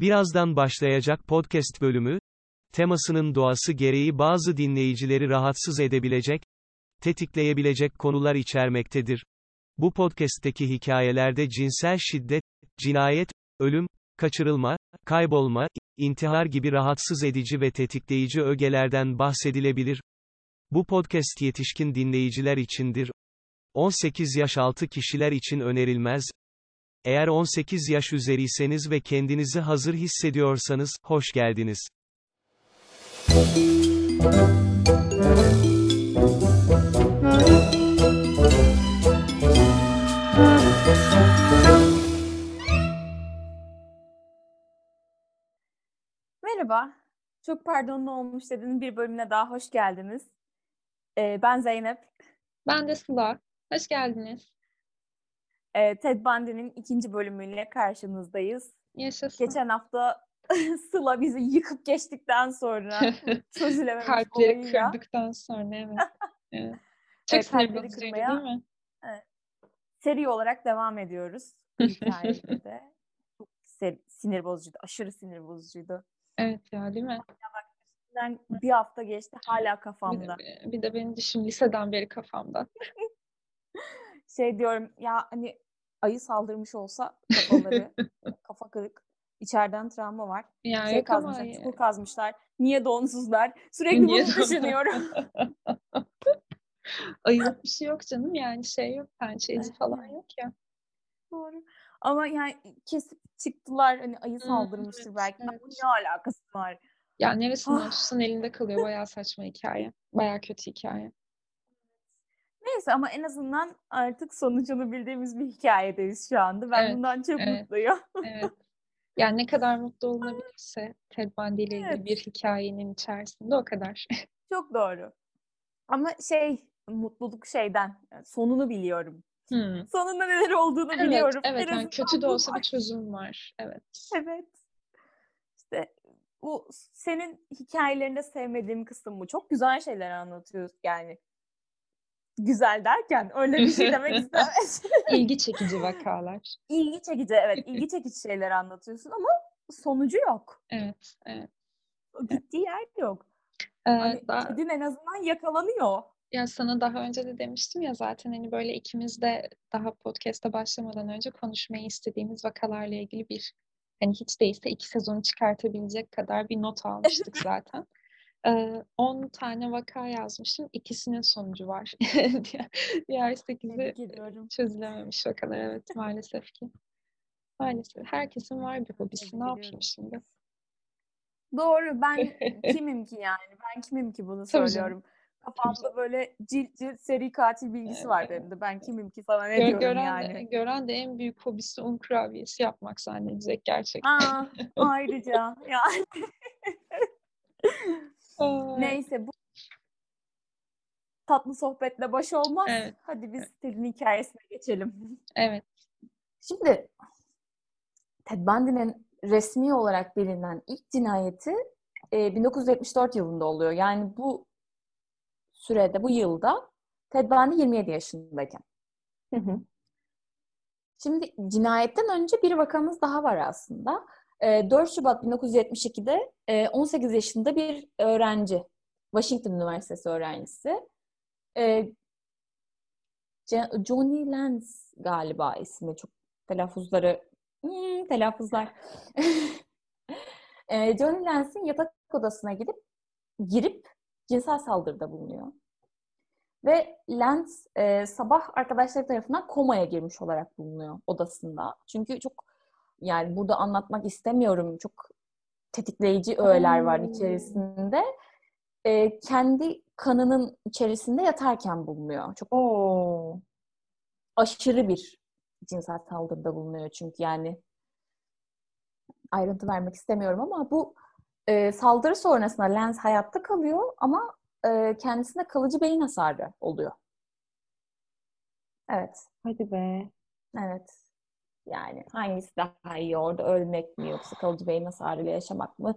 Birazdan başlayacak podcast bölümü, temasının doğası gereği bazı dinleyicileri rahatsız edebilecek, tetikleyebilecek konular içermektedir. Bu podcast'teki hikayelerde cinsel şiddet, cinayet, ölüm, kaçırılma, kaybolma, intihar gibi rahatsız edici ve tetikleyici ögelerden bahsedilebilir. Bu podcast yetişkin dinleyiciler içindir. 18 yaş altı kişiler için önerilmez. Eğer 18 yaş üzeriyseniz ve kendinizi hazır hissediyorsanız, hoş geldiniz. Merhaba. Çok pardonlu olmuş dediğin bir bölümüne daha hoş geldiniz. Ee, ben Zeynep. Ben de Sıla. Hoş geldiniz. Ee, Ted Bundy'nin ikinci bölümüyle karşınızdayız. Yaşasın. Geçen hafta Sıla bizi yıkıp geçtikten sonra çözülememiş Kalpleri olayıyla. kırdıktan sonra evet. evet. Çok Evet, sinir bozucuydu değil mi? Seri olarak devam ediyoruz. Hikayede. Çok sinir bozucuydu. Aşırı sinir bozucuydu. Evet ya değil mi? Ben bir hafta geçti hala Bir de, kafamda. bir de benim düşün liseden beri kafamda. Şey diyorum ya hani ayı saldırmış olsa kafaları kafa kırık. İçeriden travma var. Ya şey kazmışlar, ya- çukur kazmışlar. Niye donsuzlar? Sürekli Niye bunu düşünüyorum. Ayılık bir şey yok canım yani şey yok pençe izi falan yok ya. Doğru. Ama yani kesip çıktılar hani ayı saldırmıştır evet, belki. evet. Ne alakası var? Ya neresinden Ah. tutsan elinde kalıyor. Bayağı saçma hikaye. Bayağı kötü hikaye. Neyse ama en azından artık sonucunu bildiğimiz bir hikayedeyiz şu anda. Ben Evet, bundan çok evet. mutluyum. Evet. Yani ne kadar mutlu olunabilirse Ted Bundy ile ilgili Evet. bir hikayenin içerisinde o kadar. Çok doğru. Ama şey mutluluk şeyden yani sonunu biliyorum. Hmm. Sonunda neler olduğunu Evet, biliyorum. evet En yani kötü de olsa bir var. çözüm var. Evet. Evet. İşte bu senin hikayelerinde sevmediğim kısım bu. Çok güzel şeyler anlatıyorsun yani. Güzel derken öyle bir şey demek istemez. İlgi çekici vakalar. ilgi çekici evet ilgi çekici şeyler anlatıyorsun ama sonucu yok. Evet, evet. Gittiği yer yok. Ee, Hani daha, kedin en azından yakalanıyor. ya sana daha önce de demiştim ya zaten hani böyle ikimiz de daha podcast'a başlamadan önce konuşmayı istediğimiz vakalarla ilgili bir hani hiç değilse iki sezonu çıkartabilecek kadar bir not almıştık zaten. Ee, 10 tane vaka yazmışım. İkisinin sonucu var. Diğer, diğer 8'i Tebrik ediyorum. çözülememiş vakalar evet maalesef ki. Maalesef. Herkesin var bir hobisi. Ne yapayım şimdi? Doğru ben kimim ki yani ben kimim ki bunu Tabii canım. söylüyorum. Kafamda böyle cilt cilt seri katil bilgisi var benim de. Ben kimim ki sana ne Gö- diyorum gören, yani. de, gören de en büyük hobisi un kurabiyesi yapmak zannedecek gerçekten. Aa, ayrıca yani. Neyse bu tatlı sohbetle baş olmaz. Evet. Hadi biz Ted'in hikayesine geçelim. Evet. Şimdi Ted Bundy'nin resmi olarak bilinen ilk cinayeti e, 1974 yılında oluyor. Yani bu sürede, bu yılda Ted Bundy 27 yaşındayken. Şimdi cinayetten önce bir vakamız daha var aslında. E, 4 Şubat 1972'de e, 18 yaşında bir öğrenci, Washington Üniversitesi öğrencisi. E, Johnny Lenz galiba ismi. Çok telaffuzları, hmm, telaffuzlar. E, Johnny Lenz'in yatak odasına gidip girip cinsel saldırıda bulunuyor. Ve Lenz e, sabah arkadaşları tarafından komaya girmiş olarak bulunuyor odasında. Çünkü çok yani burada anlatmak istemiyorum. Çok tetikleyici öğeler var içerisinde. E, kendi kanının içerisinde yatarken bulunuyor. Çok Oo. aşırı bir cinsel saldırıda bulunuyor çünkü yani ayrıntı vermek istemiyorum ama bu e, saldırı sonrasında Lenz hayatta kalıyor ama e, kendisine kalıcı beyin hasarı oluyor. Evet, Hadi be. evet. Yani hangisi daha iyi orada ölmek mi yoksa kalıcı beyin hasarıyla yaşamak mı?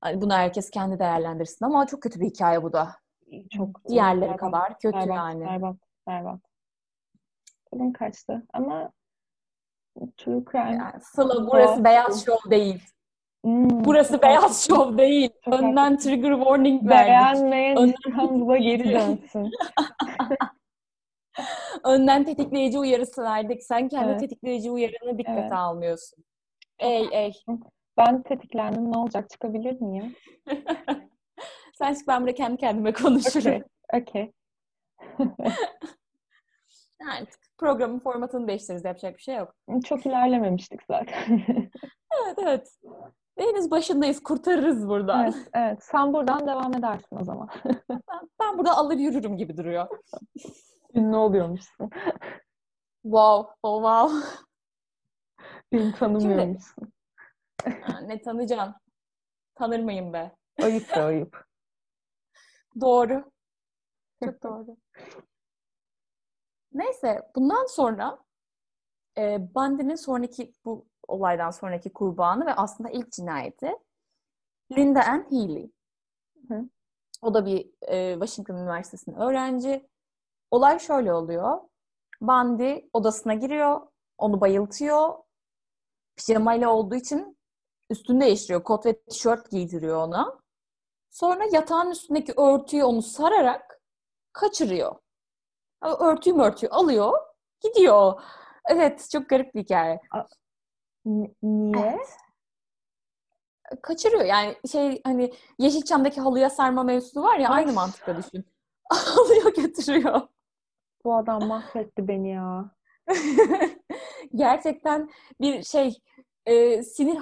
Hani bunu herkes kendi değerlendirsin ama çok kötü bir hikaye bu da. Çok Diğerleri berbat, kadar kötü berbat, yani. Berbat, berbat. Tadım kaçtı ama True crime Yani Sıla burası Doğru. beyaz şov değil. Hmm, Burası beyaz şov değil. Önden trigger warning verdik. Beğenmeyen Önden İstanbul'a geri dönsün. Önden tetikleyici uyarısı verdik. Sen kendi Evet. tetikleyici uyarını dikkate Evet. almıyorsun. Ey ey. Ben tetiklendim. Ne olacak? Çıkabilir miyim? Sen çık ben burada kendi kendime konuşurum. Okey. Okey. Artık programın formatını değiştiririz. Yapacak bir şey yok. Çok ilerlememiştik zaten. Evet evet. Henüz başındayız. Kurtarırız buradan. evet, evet. Sen buradan devam edersin o zaman. Ben, ben burada alır yürürüm gibi duruyor. Ünlü oluyormuşsun. Wow. Oh wow. Beni tanımıyormuşsun. Ha, ne tanıyacaksın? Tanır mıyım be? Ayıp be ayıp. Doğru. Çok doğru. Neyse, bundan sonra e, Bundy'nin sonraki bu olaydan sonraki kurbanı ve aslında ilk cinayeti Linda Ann Healy. Hı. O da bir e, Washington Üniversitesi'nin öğrenci. Olay şöyle oluyor. Bundy odasına giriyor, onu bayıltıyor. Pijamayla olduğu için üstünü değiştiriyor. Kot ve tişört giydiriyor ona. Sonra yatağın üstündeki örtüyü onu sararak kaçırıyor. Örtüyü örtüyü alıyor, gidiyor. Evet, çok garip bir hikaye. N- niye? Evet. Kaçırıyor. Yani şey hani Yeşilçam'daki halıya sarma mevzusu var ya aynı mantıkla düşün. Alıyor götürüyor. Bu adam mahvetti beni ya. Gerçekten bir şey e, sinir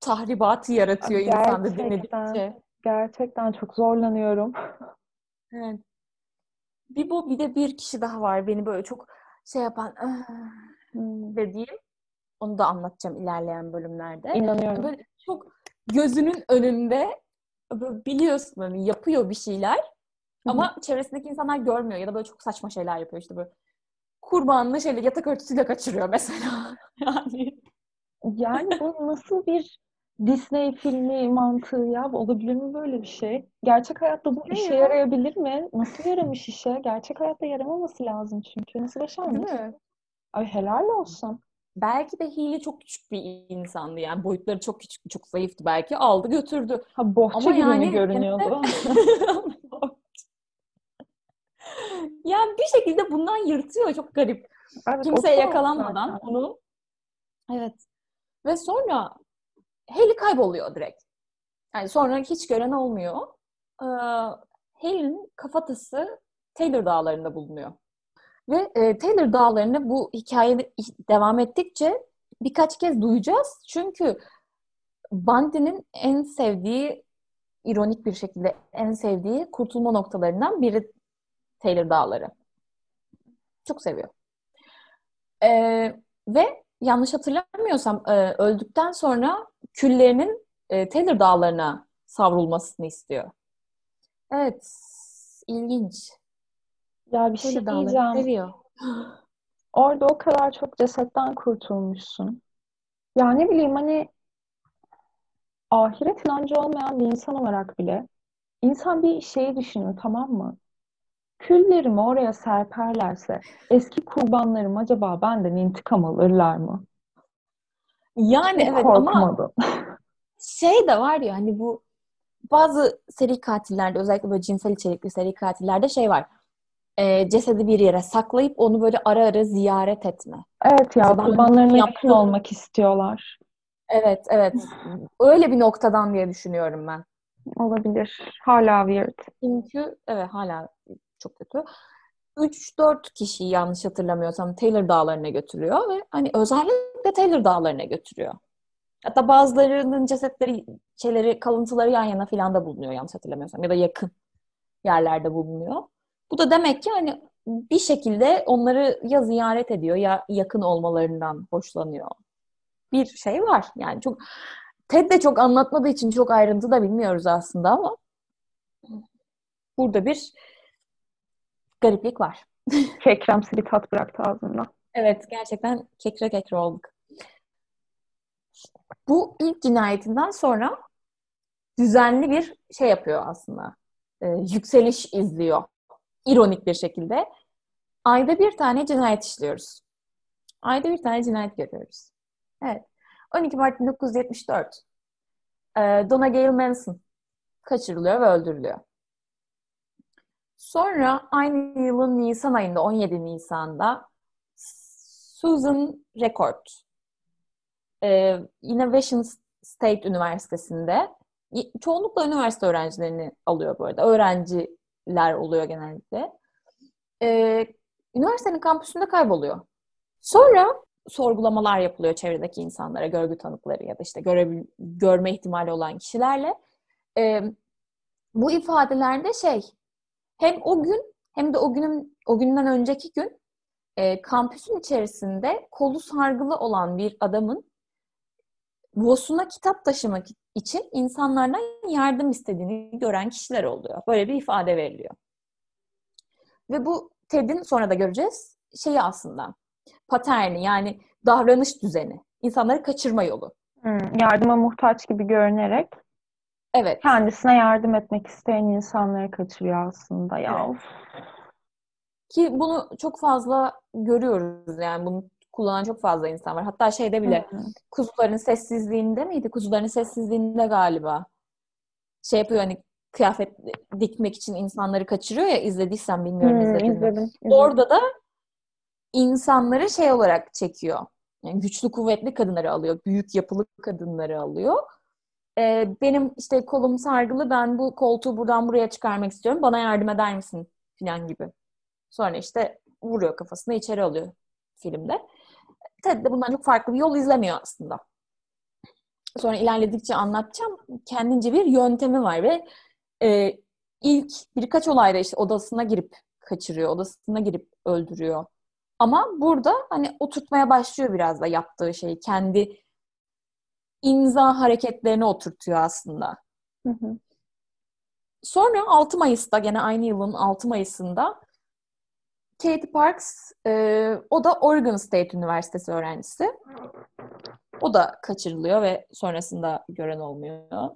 tahribatı yaratıyor insanda Gerçekten. dinledikçe. Gerçekten çok zorlanıyorum. Evet. Bir bu bir de bir kişi daha var beni böyle çok şey yapan "Ah," Hmm, dediğim. Onu da anlatacağım ilerleyen bölümlerde. İnanıyorum. Böyle çok gözünün önünde biliyorsun hani yapıyor bir şeyler ama çevresindeki insanlar görmüyor ya da böyle çok saçma şeyler yapıyor işte böyle kurbanını şeyle yatak örtüsüyle kaçırıyor mesela. Yani Yani bu nasıl bir Disney filmi mantığı ya? Olabilir mi böyle bir şey? Gerçek hayatta bu Ne işe ya? yarayabilir mi? Nasıl yaramış işe? Gerçek hayatta yaramaması lazım çünkü. Nasıl değil başarmış? mi? Ay helal olsun. Belki de Healy çok küçük bir insandı yani boyutları çok küçük, çok zayıftı belki. Aldı götürdü. Ha bohça Ama gibi yani mi görünüyordu? yani bir şekilde bundan yırtıyor. Çok garip. Evet, Kimseye yakalanmadan zaten. onu. Evet. Ve sonra Haley kayboluyor direkt. Yani sonra hiç gören olmuyor. Ee, Haley'nin kafatası Taylor Dağları'nda bulunuyor. Ve e, Taylor Dağları'nı bu hikaye devam ettikçe birkaç kez duyacağız. Çünkü Bundy'nin en sevdiği, ironik bir şekilde en sevdiği kurtulma noktalarından biri Taylor Dağları. Çok seviyor. Ee, ve yanlış hatırlamıyorsam e, öldükten sonra küllerinin e, Taylor Dağları'na savrulmasını istiyor. Evet, ilginç. Ya bir şey Dağları'nı diyeceğim. seviyor. Orada o kadar çok cesetten kurtulmuşsun. Ya ne bileyim hani ahiret inancı olmayan bir insan olarak bile insan bir şeyi düşünüyor tamam mı? Küllerimi oraya serperlerse eski kurbanlarım acaba benden intikam alırlar mı? Yani evet ama korkmadım. şey de var ya hani bu bazı seri katillerde özellikle böyle cinsel içerikli seri katillerde şey var. E, cesedi bir yere saklayıp onu böyle ara ara ziyaret etme. Evet ya Mesela kurbanlarına yakın olmak istiyorlar. Evet, evet. Öyle bir noktadan diye düşünüyorum ben. Olabilir. Hala weird. Çünkü evet hala çok kötü. 3-4 kişiyi yanlış hatırlamıyorsam Taylor Dağları'na götürüyor ve hani özellikle Taylor Dağları'na götürüyor. Hatta bazılarının cesetleri, şeyleri, kalıntıları yan yana filan da bulunuyor yanlış hatırlamıyorsam ya da yakın yerlerde bulunuyor. Bu da demek ki hani bir şekilde onları ya ziyaret ediyor ya yakın olmalarından hoşlanıyor. Bir şey var. Yani çok Ted de çok anlatmadığı için çok ayrıntı da bilmiyoruz aslında ama burada bir gariplik var. Kekremsi bir tat bıraktı ağzımda. Evet, gerçekten kekre kekre olduk. Bu ilk cinayetinden sonra düzenli bir şey yapıyor aslında. Ee, yükseliş izliyor. İronik bir şekilde. Ayda bir tane cinayet işliyoruz. Ayda bir tane cinayet görüyoruz. Evet. 12 Mart 1974. e, Donna Gale Manson kaçırılıyor ve öldürülüyor. Sonra aynı yılın Nisan ayında 17 Nisan'da Susan Record e, Innovation State Üniversitesi'nde çoğunlukla üniversite öğrencilerini alıyor bu arada. Öğrenciler oluyor genellikle. E, üniversitenin kampüsünde kayboluyor. Sonra sorgulamalar yapılıyor çevredeki insanlara, görgü tanıkları ya da işte göre, görme ihtimali olan kişilerle. E, bu ifadelerde şey hem o gün hem de o günün o günden önceki gün e, kampüsün içerisinde kolu sargılı olan bir adamın VOS'una kitap taşımak için insanlardan yardım istediğini gören kişiler oluyor. Böyle bir ifade veriliyor. Ve bu TED'in sonra da göreceğiz şeyi aslında paterni yani davranış düzeni. insanları kaçırma yolu. Hmm, yardıma muhtaç gibi görünerek evet. kendisine yardım etmek isteyen insanları kaçırıyor aslında ya. Evet. Ki bunu çok fazla görüyoruz yani bunu kullanan çok fazla insan var. Hatta şeyde bile kuzuların sessizliğinde miydi? Kuzuların sessizliğinde galiba. Şey yapıyor hani kıyafet dikmek için insanları kaçırıyor ya izlediysen bilmiyorum hmm, izledim, izledim. Orada da insanları şey olarak çekiyor. Yani güçlü kuvvetli kadınları alıyor. Büyük yapılı kadınları alıyor. Ee, benim işte kolum sargılı ben bu koltuğu buradan buraya çıkarmak istiyorum. Bana yardım eder misin? Falan gibi. Sonra işte vuruyor kafasına içeri alıyor filmde. Ted de bundan çok farklı bir yol izlemiyor aslında. Sonra ilerledikçe anlatacağım. Kendince bir yöntemi var ve e, ilk birkaç olayda işte odasına girip kaçırıyor, odasına girip öldürüyor. Ama burada hani oturtmaya başlıyor biraz da yaptığı şeyi. Kendi imza hareketlerini oturtuyor aslında. Hı hı. Sonra 6 Mayıs'ta gene aynı yılın 6 Mayıs'ında Katie Parks e, o da Oregon State Üniversitesi öğrencisi. O da kaçırılıyor ve sonrasında gören olmuyor.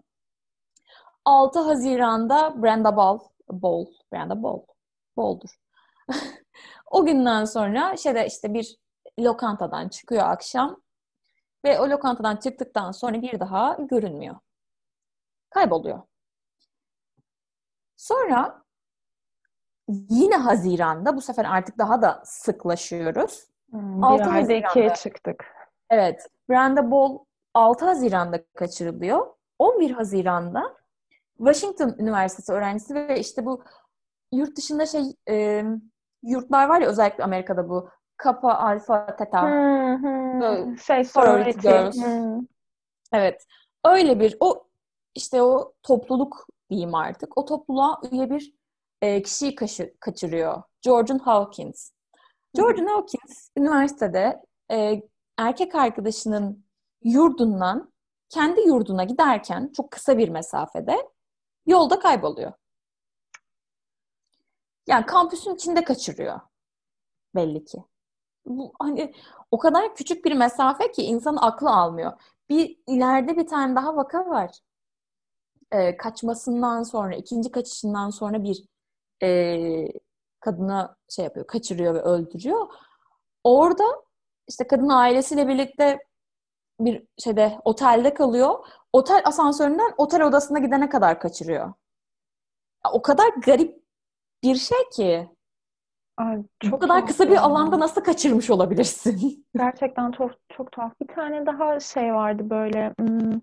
6 Haziran'da Brenda Ball, Ball, Brenda Ball, Ball'dur. o günden sonra şeyde işte bir lokantadan çıkıyor akşam ve o lokantadan çıktıktan sonra bir daha görünmüyor. Kayboluyor. Sonra yine Haziran'da bu sefer artık daha da sıklaşıyoruz. Hmm, bir 6 ayda Haziran'da, ikiye çıktık. Evet. Brenda Ball 6 Haziran'da kaçırılıyor. 11 Haziran'da Washington Üniversitesi öğrencisi ve işte bu yurt dışında şey e, yurtlar var ya özellikle Amerika'da bu Kappa, Alfa, Theta. Hmm, hmm. Şey, sorority girls. Hmm. Evet. Öyle bir o işte o topluluk diyeyim artık. O topluluğa üye bir e, kişiyi kaşı, kaçırıyor. Georgian Hawkins. Georgian Hawkins üniversitede e, erkek arkadaşının yurdundan kendi yurduna giderken çok kısa bir mesafede yolda kayboluyor. Yani kampüsün içinde kaçırıyor belli ki. Bu hani o kadar küçük bir mesafe ki insan aklı almıyor. Bir ileride bir tane daha vaka var. Ee, kaçmasından sonra, ikinci kaçışından sonra bir e, kadına şey yapıyor, kaçırıyor ve öldürüyor. Orada işte kadın ailesiyle birlikte bir şeyde otelde kalıyor. Otel asansöründen otel odasına gidene kadar kaçırıyor. O kadar garip bir şey ki. Ay, çok Bu kadar kısa bir alanda nasıl kaçırmış olabilirsin? Gerçekten çok çok tuhaf. Bir tane daha şey vardı böyle hmm,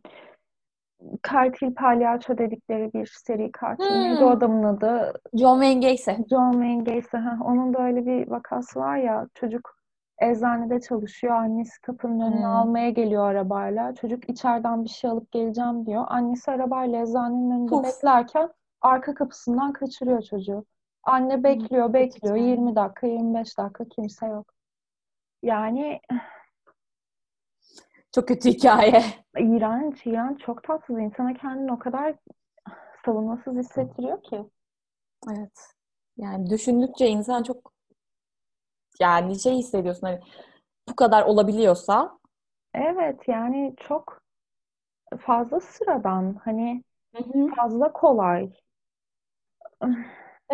Katil Palyaço dedikleri bir seri katil. Hmm. Neydi o adamın adı? John Wayne Gacy. John Wayne Gacy. Ha, onun da öyle bir vakası var ya çocuk eczanede çalışıyor. Annesi kapının önüne hmm. almaya geliyor arabayla. Çocuk içeriden bir şey alıp geleceğim diyor. Annesi arabayla eczanenin önünde Uf. beklerken arka kapısından kaçırıyor çocuğu. Anne bekliyor, bekliyor. 20 dakika, 25 dakika kimse yok. Yani çok kötü hikaye. İğrenç, iğrenç. Çok tatsız. İnsana kendini o kadar savunmasız hissettiriyor ki. Evet. Yani düşündükçe insan çok yani şey hissediyorsun hani bu kadar olabiliyorsa. Evet yani çok fazla sıradan hani Hı-hı. fazla kolay.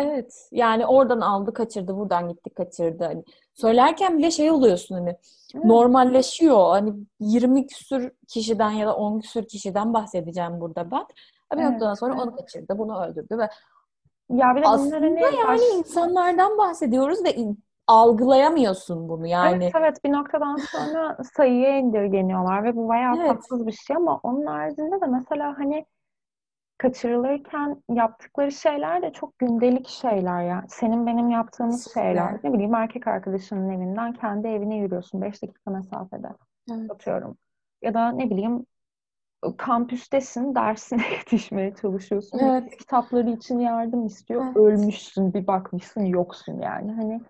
Evet. Yani oradan aldı kaçırdı, buradan gitti kaçırdı. Hani söylerken bile şey oluyorsun hani Evet. normalleşiyor. Hani 20 küsür kişiden ya da 10 küsür kişiden bahsedeceğim burada ben. Bir Evet, noktadan sonra onu evet. kaçırdı, bunu öldürdü ve Ya bir de aslında bunlar hani yani baş- insanlardan bahsediyoruz ve algılayamıyorsun bunu yani. Evet evet bir noktadan sonra sayıya indirgeniyorlar ve bu bayağı Evet. tatsız bir şey ama onun haricinde de mesela hani kaçırılırken yaptıkları şeyler de çok gündelik şeyler ya. Senin benim yaptığımız Kesinlikle. şeyler. Ne bileyim erkek arkadaşının evinden kendi evine yürüyorsun 5 dakika mesafede Evet. atıyorum. Ya da ne bileyim kampüstesin dersine yetişmeye çalışıyorsun. Evet. Kitapları için yardım istiyor. Evet. Ölmüşsün bir bakmışsın yoksun yani. Hani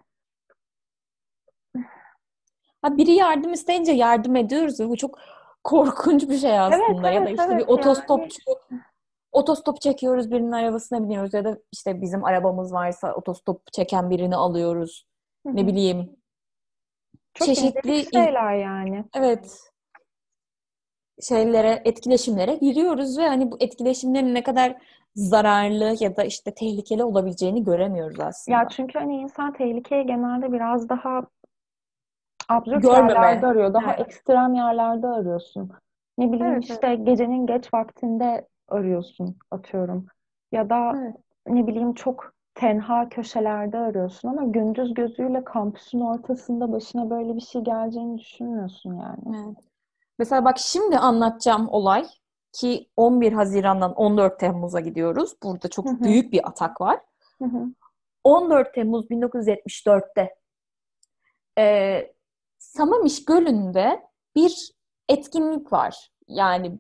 Ha, biri yardım isteyince yardım ediyoruz bu çok korkunç bir şey aslında. Ya da evet, işte bir evet, otostopçu otostop çekiyoruz birinin arabasına biniyoruz ya da işte bizim arabamız varsa otostop çeken birini alıyoruz. Ne bileyim. çok çeşitli şeyler yani. Evet. Şeylere, etkileşimlere giriyoruz ve hani bu etkileşimlerin ne kadar zararlı ya da işte tehlikeli olabileceğini göremiyoruz aslında. Ya çünkü hani insan tehlikeyi genelde biraz daha absürt Görmeme. yerlerde arıyor. Daha Evet. ekstrem yerlerde arıyorsun. Ne bileyim Evet, işte gecenin geç vaktinde arıyorsun atıyorum. Ya da Evet. ne bileyim çok tenha köşelerde arıyorsun ama gündüz gözüyle kampüsün ortasında başına böyle bir şey geleceğini düşünmüyorsun yani. Evet. Mesela bak şimdi anlatacağım olay ki 11 Haziran'dan 14 Temmuz'a gidiyoruz. Burada çok Hı hı. büyük bir atak var. Hı hı. 14 Temmuz 1974'te e, Samamiş Gölü'nde bir etkinlik var. Yani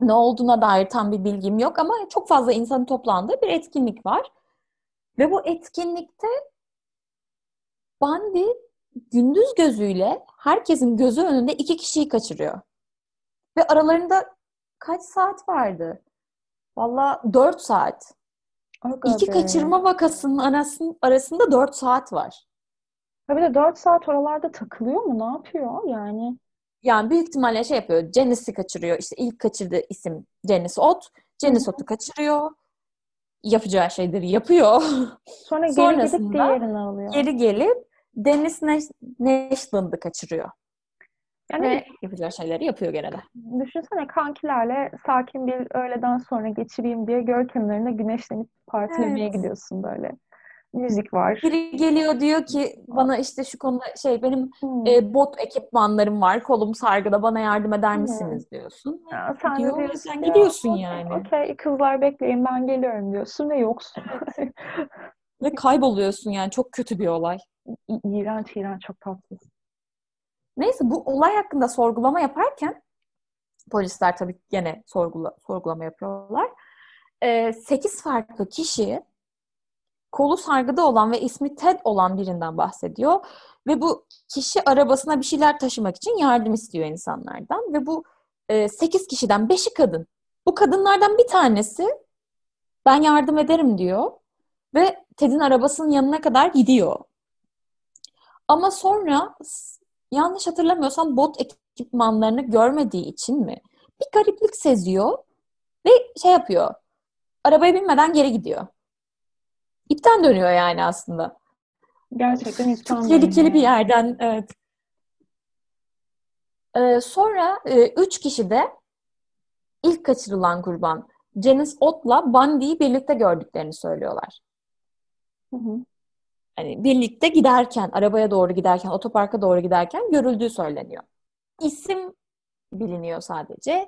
ne olduğuna dair tam bir bilgim yok ama çok fazla insanın toplandığı bir etkinlik var. Ve bu etkinlikte Bandi gündüz gözüyle herkesin gözü önünde iki kişiyi kaçırıyor. Ve aralarında kaç saat vardı? Valla 4 saat. Aga İki be. kaçırma vakasının arasın- arasında 4 saat var. Ha bir de 4 saat oralarda takılıyor mu? Ne yapıyor yani? Yani büyük ihtimalle şey yapıyor. Janice'i kaçırıyor. İşte ilk kaçırdığı isim Janice Ot. Janice Ot'u kaçırıyor. Yapacağı şeyleri yapıyor. Sonra geri gidip Sonrasında diğerini alıyor. Geri gelip Nash- Nashland'ı kaçırıyor. Yani Ve yapacağı şeyleri yapıyor gene de. Düşünsene kankilerle sakin bir öğleden sonra geçireyim diye göl kenarında güneşlenip partilemeye Evet. gidiyorsun böyle. Müzik var. Biri geliyor diyor ki bana işte şu konuda şey benim Hmm. e, bot ekipmanlarım var. Kolum sargıda bana yardım eder Hmm. misiniz diyorsun. Ya sen diyor diyorsun sen ki, gidiyorsun "Okey, yani. Okey kızlar bekleyin ben geliyorum diyorsun ve yoksun. Ve kayboluyorsun yani. Çok kötü bir olay. İ- İğrenç iğrenç çok tatsız. Neyse bu olay hakkında sorgulama yaparken polisler tabii gene sorgula, sorgulama yapıyorlar. 8 farklı kişi kolu sargıda olan ve ismi Ted olan birinden bahsediyor. Ve bu kişi arabasına bir şeyler taşımak için yardım istiyor insanlardan. Ve bu 8 kişiden 5'i kadın. Bu kadınlardan bir tanesi ben yardım ederim diyor. Ve Ted'in arabasının yanına kadar gidiyor. Ama sonra yanlış hatırlamıyorsam bot ekipmanlarını görmediği için mi? Bir gariplik seziyor ve şey yapıyor. Arabaya binmeden geri gidiyor. İpten dönüyor yani aslında. Gerçekten Çok iptal tehlikeli bir yerden. Evet. Ee, sonra e, üç kişi de ilk kaçırılan kurban Janice Ott'la Bundy'yi birlikte gördüklerini söylüyorlar. Hı hı. Hani birlikte giderken, arabaya doğru giderken, otoparka doğru giderken görüldüğü söyleniyor. İsim biliniyor sadece.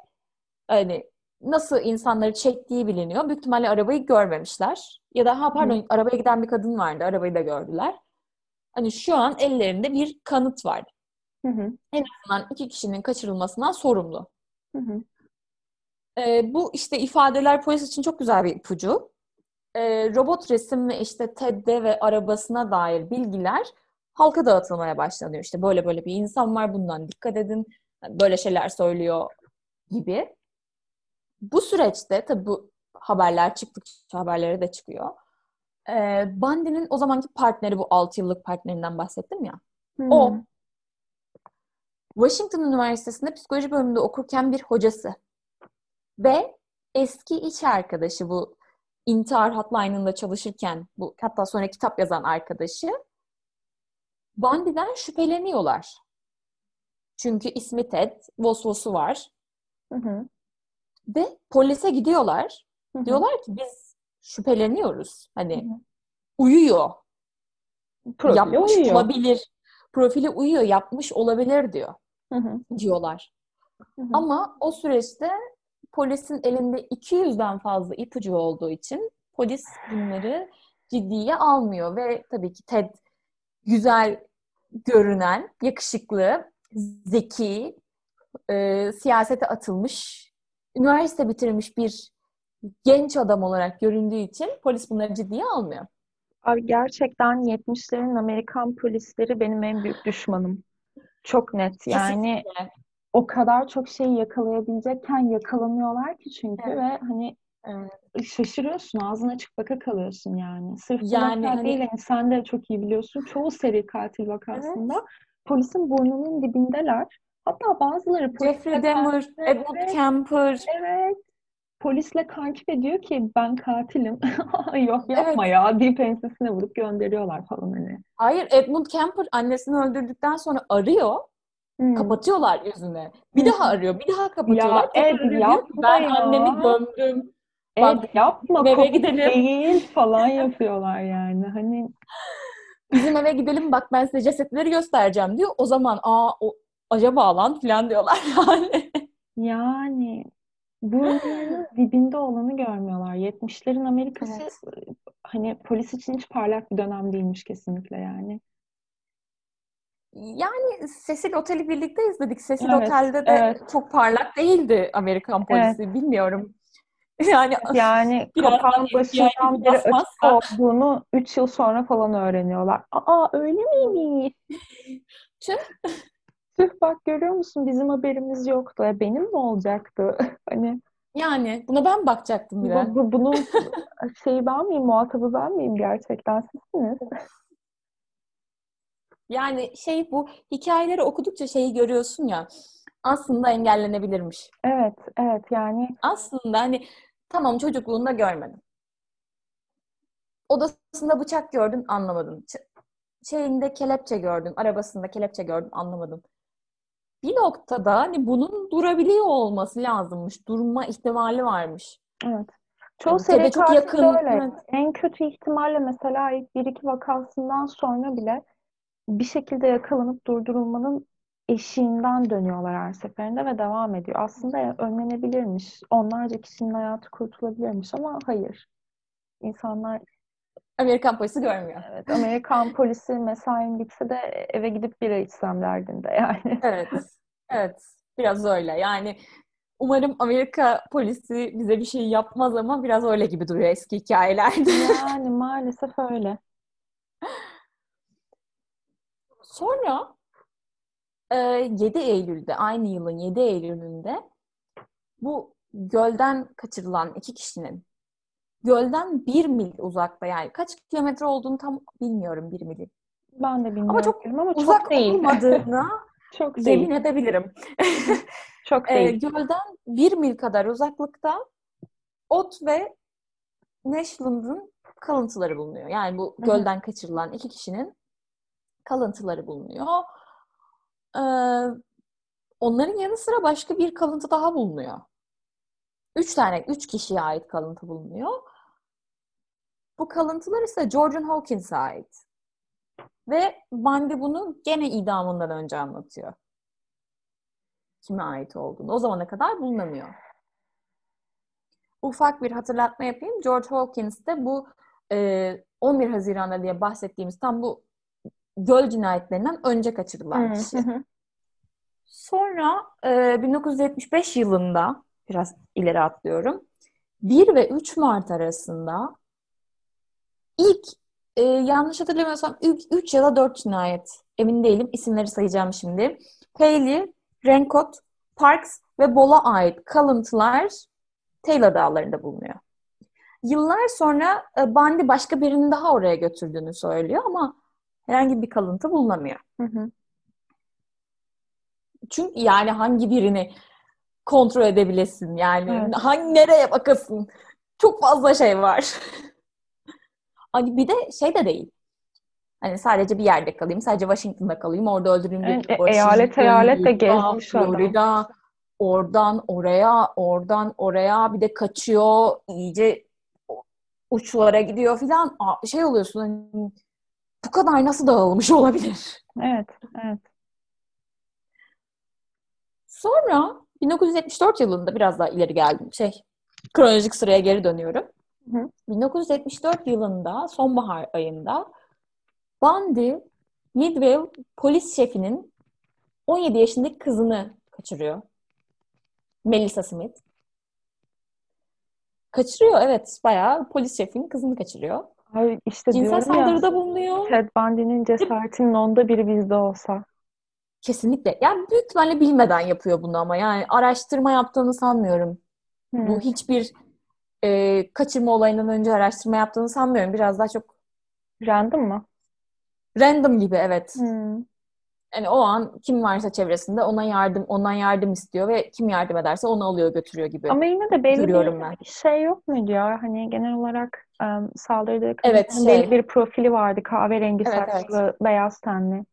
Hani nasıl insanları çektiği biliniyor. Büyük ihtimalle arabayı görmemişler. Ya da ha pardon arabaya giden bir kadın vardı. Arabayı da gördüler. Hani şu an ellerinde bir kanıt var. Hı hı. Bundan iki kişinin kaçırılmasından sorumlu. Hı hı. Ee, bu işte ifadeler polis için çok güzel bir ipucu. Ee, robot resim ve işte Ted'de ve arabasına dair bilgiler halka dağıtılmaya başlanıyor. İşte böyle böyle bir insan var bundan dikkat edin. Böyle şeyler söylüyor gibi. Bu süreçte tabii bu haberler çıktıkça haberlere de çıkıyor. Ee, Bundy'nin o zamanki partneri bu 6 yıllık partnerinden bahsettim ya. O Hmm. Washington Üniversitesi'nde psikoloji bölümünde okurken bir hocası ve eski iş arkadaşı bu intihar hotline'ında çalışırken bu hatta sonra kitap yazan arkadaşı Bundy'den şüpheleniyorlar. Çünkü ismi Ted, Vosvos'u var. Hı hı. Ve polise gidiyorlar. Hı hı. Diyorlar ki biz şüpheleniyoruz. Hani Hı hı. uyuyor. Profili yapmış uyuyor. olabilir. Profili uyuyor, yapmış olabilir diyor. Hı hı. Diyorlar. Hı hı. Ama o süreçte polisin elinde 200'den fazla ipucu olduğu için polis bunları ciddiye almıyor ve tabii ki Ted güzel görünen, yakışıklı, zeki, e, siyasete atılmış, üniversite bitirmiş bir genç adam olarak göründüğü için polis bunları ciddiye almıyor. Abi gerçekten 70'lerin Amerikan polisleri benim en büyük düşmanım. Çok net. Yani Kesinlikle. o kadar çok şeyi yakalayabilecekken yakalamıyorlar ki çünkü Evet. ve hani Evet. şaşırıyorsun, ağzın açık baka kalıyorsun yani. Sırf Yani vaka hani- değil, hani sen de çok iyi biliyorsun. Çoğu seri katil vakasında polisin burnunun dibindeler. Hatta bazıları Jeffrey Dahmer, Evet, Kemper. evet. Polisle kanki ve diyor ki ben katilim. Yok yapma Evet. ya deyip ensesine vurup gönderiyorlar falan hani. Hayır, Edmund Kemper annesini öldürdükten sonra arıyor, Hmm. kapatıyorlar yüzüne. Bir Hı. daha arıyor, bir daha kapatıyorlar. Ya Ed, diyor yapma ben ya." annemi gömdüm. Ed Bak, yapma eve gidelim. değil falan yapıyorlar yani. Hani Bizim eve gidelim bak ben size cesetleri göstereceğim diyor. O zaman aa o acaba lan falan diyorlar yani. yani burnlarının dibinde olanı görmüyorlar. 70'lerin Amerikası Evet. hani polis için hiç parlak bir dönem değilmiş kesinlikle yani. Yani Cecil Otel'i birlikte izledik. Cecil Evet, Otel'de de evet. çok parlak değildi Amerikan polisi. Bilmiyorum. Yani Yani kapağın başından beri açık olduğunu 3 yıl sonra falan öğreniyorlar. Aa öyle miymiş? Tüh. Tüh bak görüyor musun bizim haberimiz yoktu. E, benim mi olacaktı? Hani yani buna ben bakacaktım bir de. bu, bu- bunun şeyi ben miyim, muhatabı ben miyim gerçekten sizsiniz? Yani şey bu hikayeleri okudukça şeyi görüyorsun ya. Aslında engellenebilirmiş. Evet, evet yani Aslında hani tamam çocukluğunda görmedin. Odasında bıçak gördün anlamadın. Ç- şeyinde kelepçe gördün, arabasında kelepçe gördün anlamadın. Bir noktada hani bunun durabiliyor olması lazımmış. Durma ihtimali varmış. evet. Çoğu Yani seri çok yakın, öyle. evet. En kötü ihtimalle mesela bir iki vakasından sonra bile bir şekilde yakalanıp durdurulmanın eşiğinden dönüyorlar her seferinde ve devam ediyor. Aslında önlenebilirmiş. Onlarca kişinin hayatı kurtulabilirmiş ama hayır. İnsanlar Amerikan polisi görmüyor. evet Amerikan polisi mesain bitse de eve gidip bira içsem derdinde yani. Evet. Evet. Biraz öyle. Yani umarım Amerika polisi bize bir şey yapmaz ama biraz öyle gibi duruyor eski hikayelerde. Yani maalesef öyle. Sonra e, 7 Eylül'de, aynı yılın 7 Eylül'ünde bu gölden kaçırılan iki kişinin gölden bir mil uzakta yani kaç kilometre olduğunu tam bilmiyorum bir milin. Ben de bilmiyorum çok ama Uzak çok değil. olmadığına Çok değil. yemin edebilirim. Çok E, değil. gölden bir mil kadar uzaklıkta Ot ve Nashland'ın kalıntıları bulunuyor. Yani bu gölden kaçırılan iki kişinin kalıntıları bulunuyor. Ee, onların yanı sıra başka bir kalıntı daha bulunuyor. Üç tane, üç kişiye ait kalıntı bulunuyor. Bu kalıntılar ise Georgian Hawkins'e ait. Ve Bundy bunu gene idamından önce anlatıyor. Kime ait olduğunu. O zamana kadar bulunamıyor. Ufak bir hatırlatma yapayım. George Hawkins de bu e, 11 Haziran'da diye bahsettiğimiz tam bu göl cinayetlerinden önce kaçırılan kişi. Sonra e, 1975 yılında biraz ileri atlıyorum. 1 ve 3 Mart arasında ilk e, yanlış hatırlamıyorsam 3 ya da 4 cinayet emin değilim isimleri sayacağım şimdi. Haley, Rancott, Parks ve Bola ait kalıntılar Taylor Dağları'nda bulunuyor. Yıllar sonra e, Bundy başka birinin daha oraya götürdüğünü söylüyor ama herhangi bir kalıntı bulunamıyor. Hı hı. Çünkü yani hangi birini kontrol edebilesin yani Evet. hangi nereye bakasın Çok fazla şey var. hani bir de şey de değil. Hani sadece bir yerde kalayım, sadece Washington'da kalayım, orada öldüreyim. Evet, e- eyalet eyalet de gezmiş adam. Florida, oradan oraya, oradan oraya bir de kaçıyor, iyice uçlara gidiyor filan. Şey oluyorsun hani bu kadar nasıl dağılmış olabilir? Evet, evet. Sonra 1974 yılında biraz daha ileri geldim. Şey, kronolojik sıraya geri dönüyorum. Hı. 1974 yılında sonbahar ayında Bundy Midwell polis şefinin 17 yaşındaki kızını kaçırıyor. Melissa Smith. Kaçırıyor evet. Bayağı polis şefinin kızını kaçırıyor. Ay işte Cinsel diyorum ya saldırıda bulunuyor. Ted Bundy'nin cesaretinin onda biri bizde olsa. Kesinlikle. Yani büyük ihtimalle bilmeden yapıyor bunu ama yani araştırma yaptığını sanmıyorum. Hı. Bu hiçbir e, kaçırma olayından önce araştırma yaptığını sanmıyorum. Biraz daha çok Random mı? random gibi evet. Hı. Yani o an kim varsa çevresinde ona yardım, ondan yardım istiyor ve kim yardım ederse onu alıyor götürüyor gibi. Ama yine de belli bir ben. şey yok muydu ya? Hani genel olarak um, saldırdığı Evet, şey. belli bir profili vardı. Kahverengi Evet, saçlı, beyaz tenli.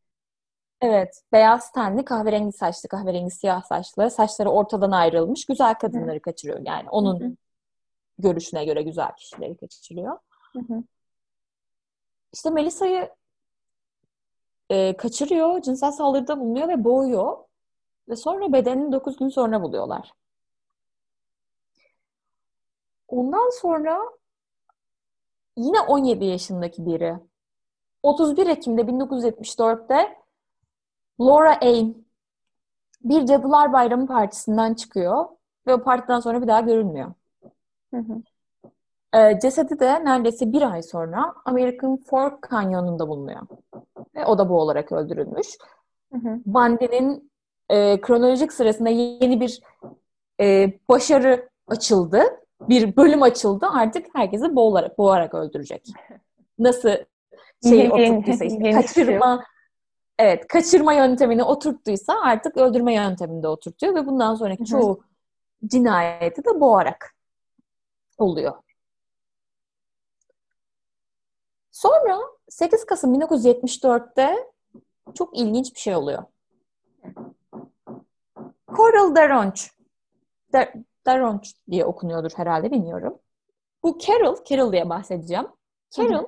Evet. Beyaz tenli, kahverengi saçlı, kahverengi siyah saçlı, saçları ortadan ayrılmış güzel kadınları kaçırıyor. Yani onun Hı hı. Görüşüne göre güzel kişileri kaçırıyor. Hı hı. İşte Melisa'yı e, kaçırıyor, cinsel saldırıda bulunuyor ve boğuyor. Ve sonra bedenini 9 gün sonra buluyorlar. Ondan sonra yine 17 yaşındaki biri 31 Ekim'de 1974'te Laura Aim bir Cadılar Bayramı partisinden çıkıyor ve o partiden sonra bir daha görülmüyor. Hı hı. Ee, cesedi de neredeyse bir ay sonra American Fork Kanyonu'nda bulunuyor. Ve o da bu olarak öldürülmüş. Hı hı. Bundy'nin e, kronolojik sırasında yeni bir e, başarı açıldı. Bir bölüm açıldı. Artık herkesi boğarak, boğarak öldürecek. Nasıl şey Yeni- oturttuysa işte kaçırma evet kaçırma yöntemini oturttuysa artık öldürme yöntemini de oturtuyor ve bundan sonraki çoğu cinayeti de boğarak oluyor. Sonra 8 Kasım 1974'te çok ilginç bir şey oluyor. Coral Daronch. Dar Daronch diye okunuyordur herhalde bilmiyorum. Bu Carol, Carol diye bahsedeceğim. Carol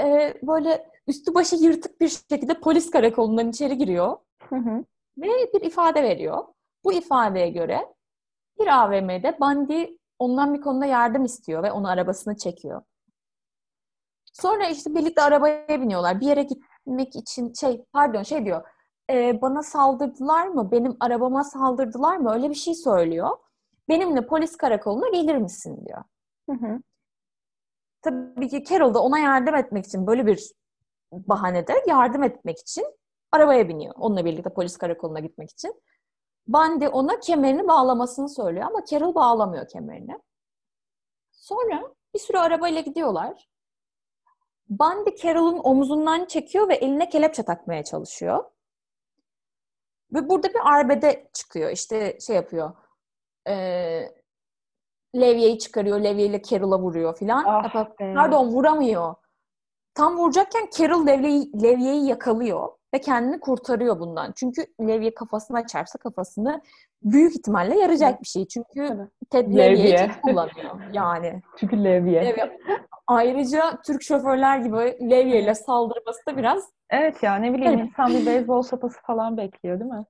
e, böyle üstü başı yırtık bir şekilde polis karakolundan içeri giriyor Hı hı. ve bir ifade veriyor. Bu ifadeye göre bir AVM'de Bundy ondan bir konuda yardım istiyor ve onu arabasına çekiyor. Sonra işte birlikte arabaya biniyorlar. Bir yere gitmek için şey pardon şey diyor. "E, bana saldırdılar mı? Benim arabama saldırdılar mı? Öyle bir şey söylüyor. Benimle polis karakoluna gelir misin diyor. Hı hı. Tabii ki Carol da ona yardım etmek için böyle bir bahanede yardım etmek için arabaya biniyor. Onunla birlikte polis karakoluna gitmek için. Bundy ona kemerini bağlamasını söylüyor ama Carol bağlamıyor kemerini. Sonra bir süre arabayla gidiyorlar. Bundy Carol'un omuzundan çekiyor ve eline kelepçe takmaya çalışıyor. Ve burada bir arbede çıkıyor. İşte şey yapıyor. Eee levyeyi çıkarıyor. Levyeyle Carol'a vuruyor filan. Ah. Pardon vuramıyor. Tam vuracakken Carol levyeyi, levyeyi yakalıyor ve kendini kurtarıyor bundan. Çünkü levye kafasına çarpsa kafasını büyük ihtimalle yarayacak bir şey. Çünkü Tabii. Ted Levye. levyeyi kullanıyor. Yani. Çünkü levye. Levye. Ayrıca Türk şoförler gibi levyeyle saldırması da biraz Evet ya ne bileyim Evet. insan bir beyzbol sopası falan bekliyor değil mi?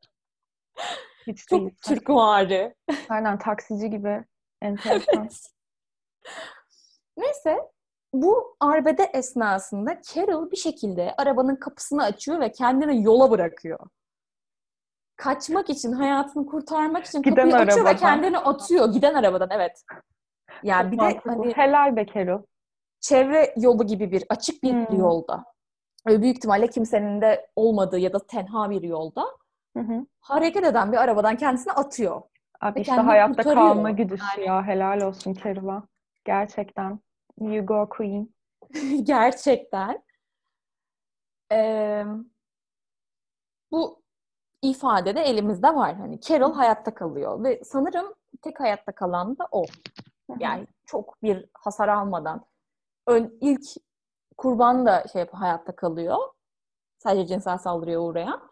Hiç çok değil. Türk vari. Aynen taksici gibi enteresan. Neyse bu arbede esnasında Carol bir şekilde arabanın kapısını açıyor ve kendini yola bırakıyor. Kaçmak için, hayatını kurtarmak için Giden kapıyı açıyor ve kendini atıyor. Giden arabadan evet. Yani Çok bir de hani Helal be Carol. çevre yolu gibi bir açık bir Hmm. yolda. Büyük ihtimalle kimsenin de olmadığı ya da tenha bir yolda Hı hı. hareket eden bir arabadan kendisini atıyor. Abi Ve işte hayatta kurtarıyor. kalma güdüsü ya. Helal olsun Carol'a. Gerçekten. You go queen. Gerçekten. Ee, bu ifade de elimizde var. Hani Carol hayatta kalıyor ve sanırım tek hayatta kalan da o. Yani çok bir hasar almadan ön, ilk kurban da şey hayatta kalıyor. Sadece cinsel saldırıya uğrayan.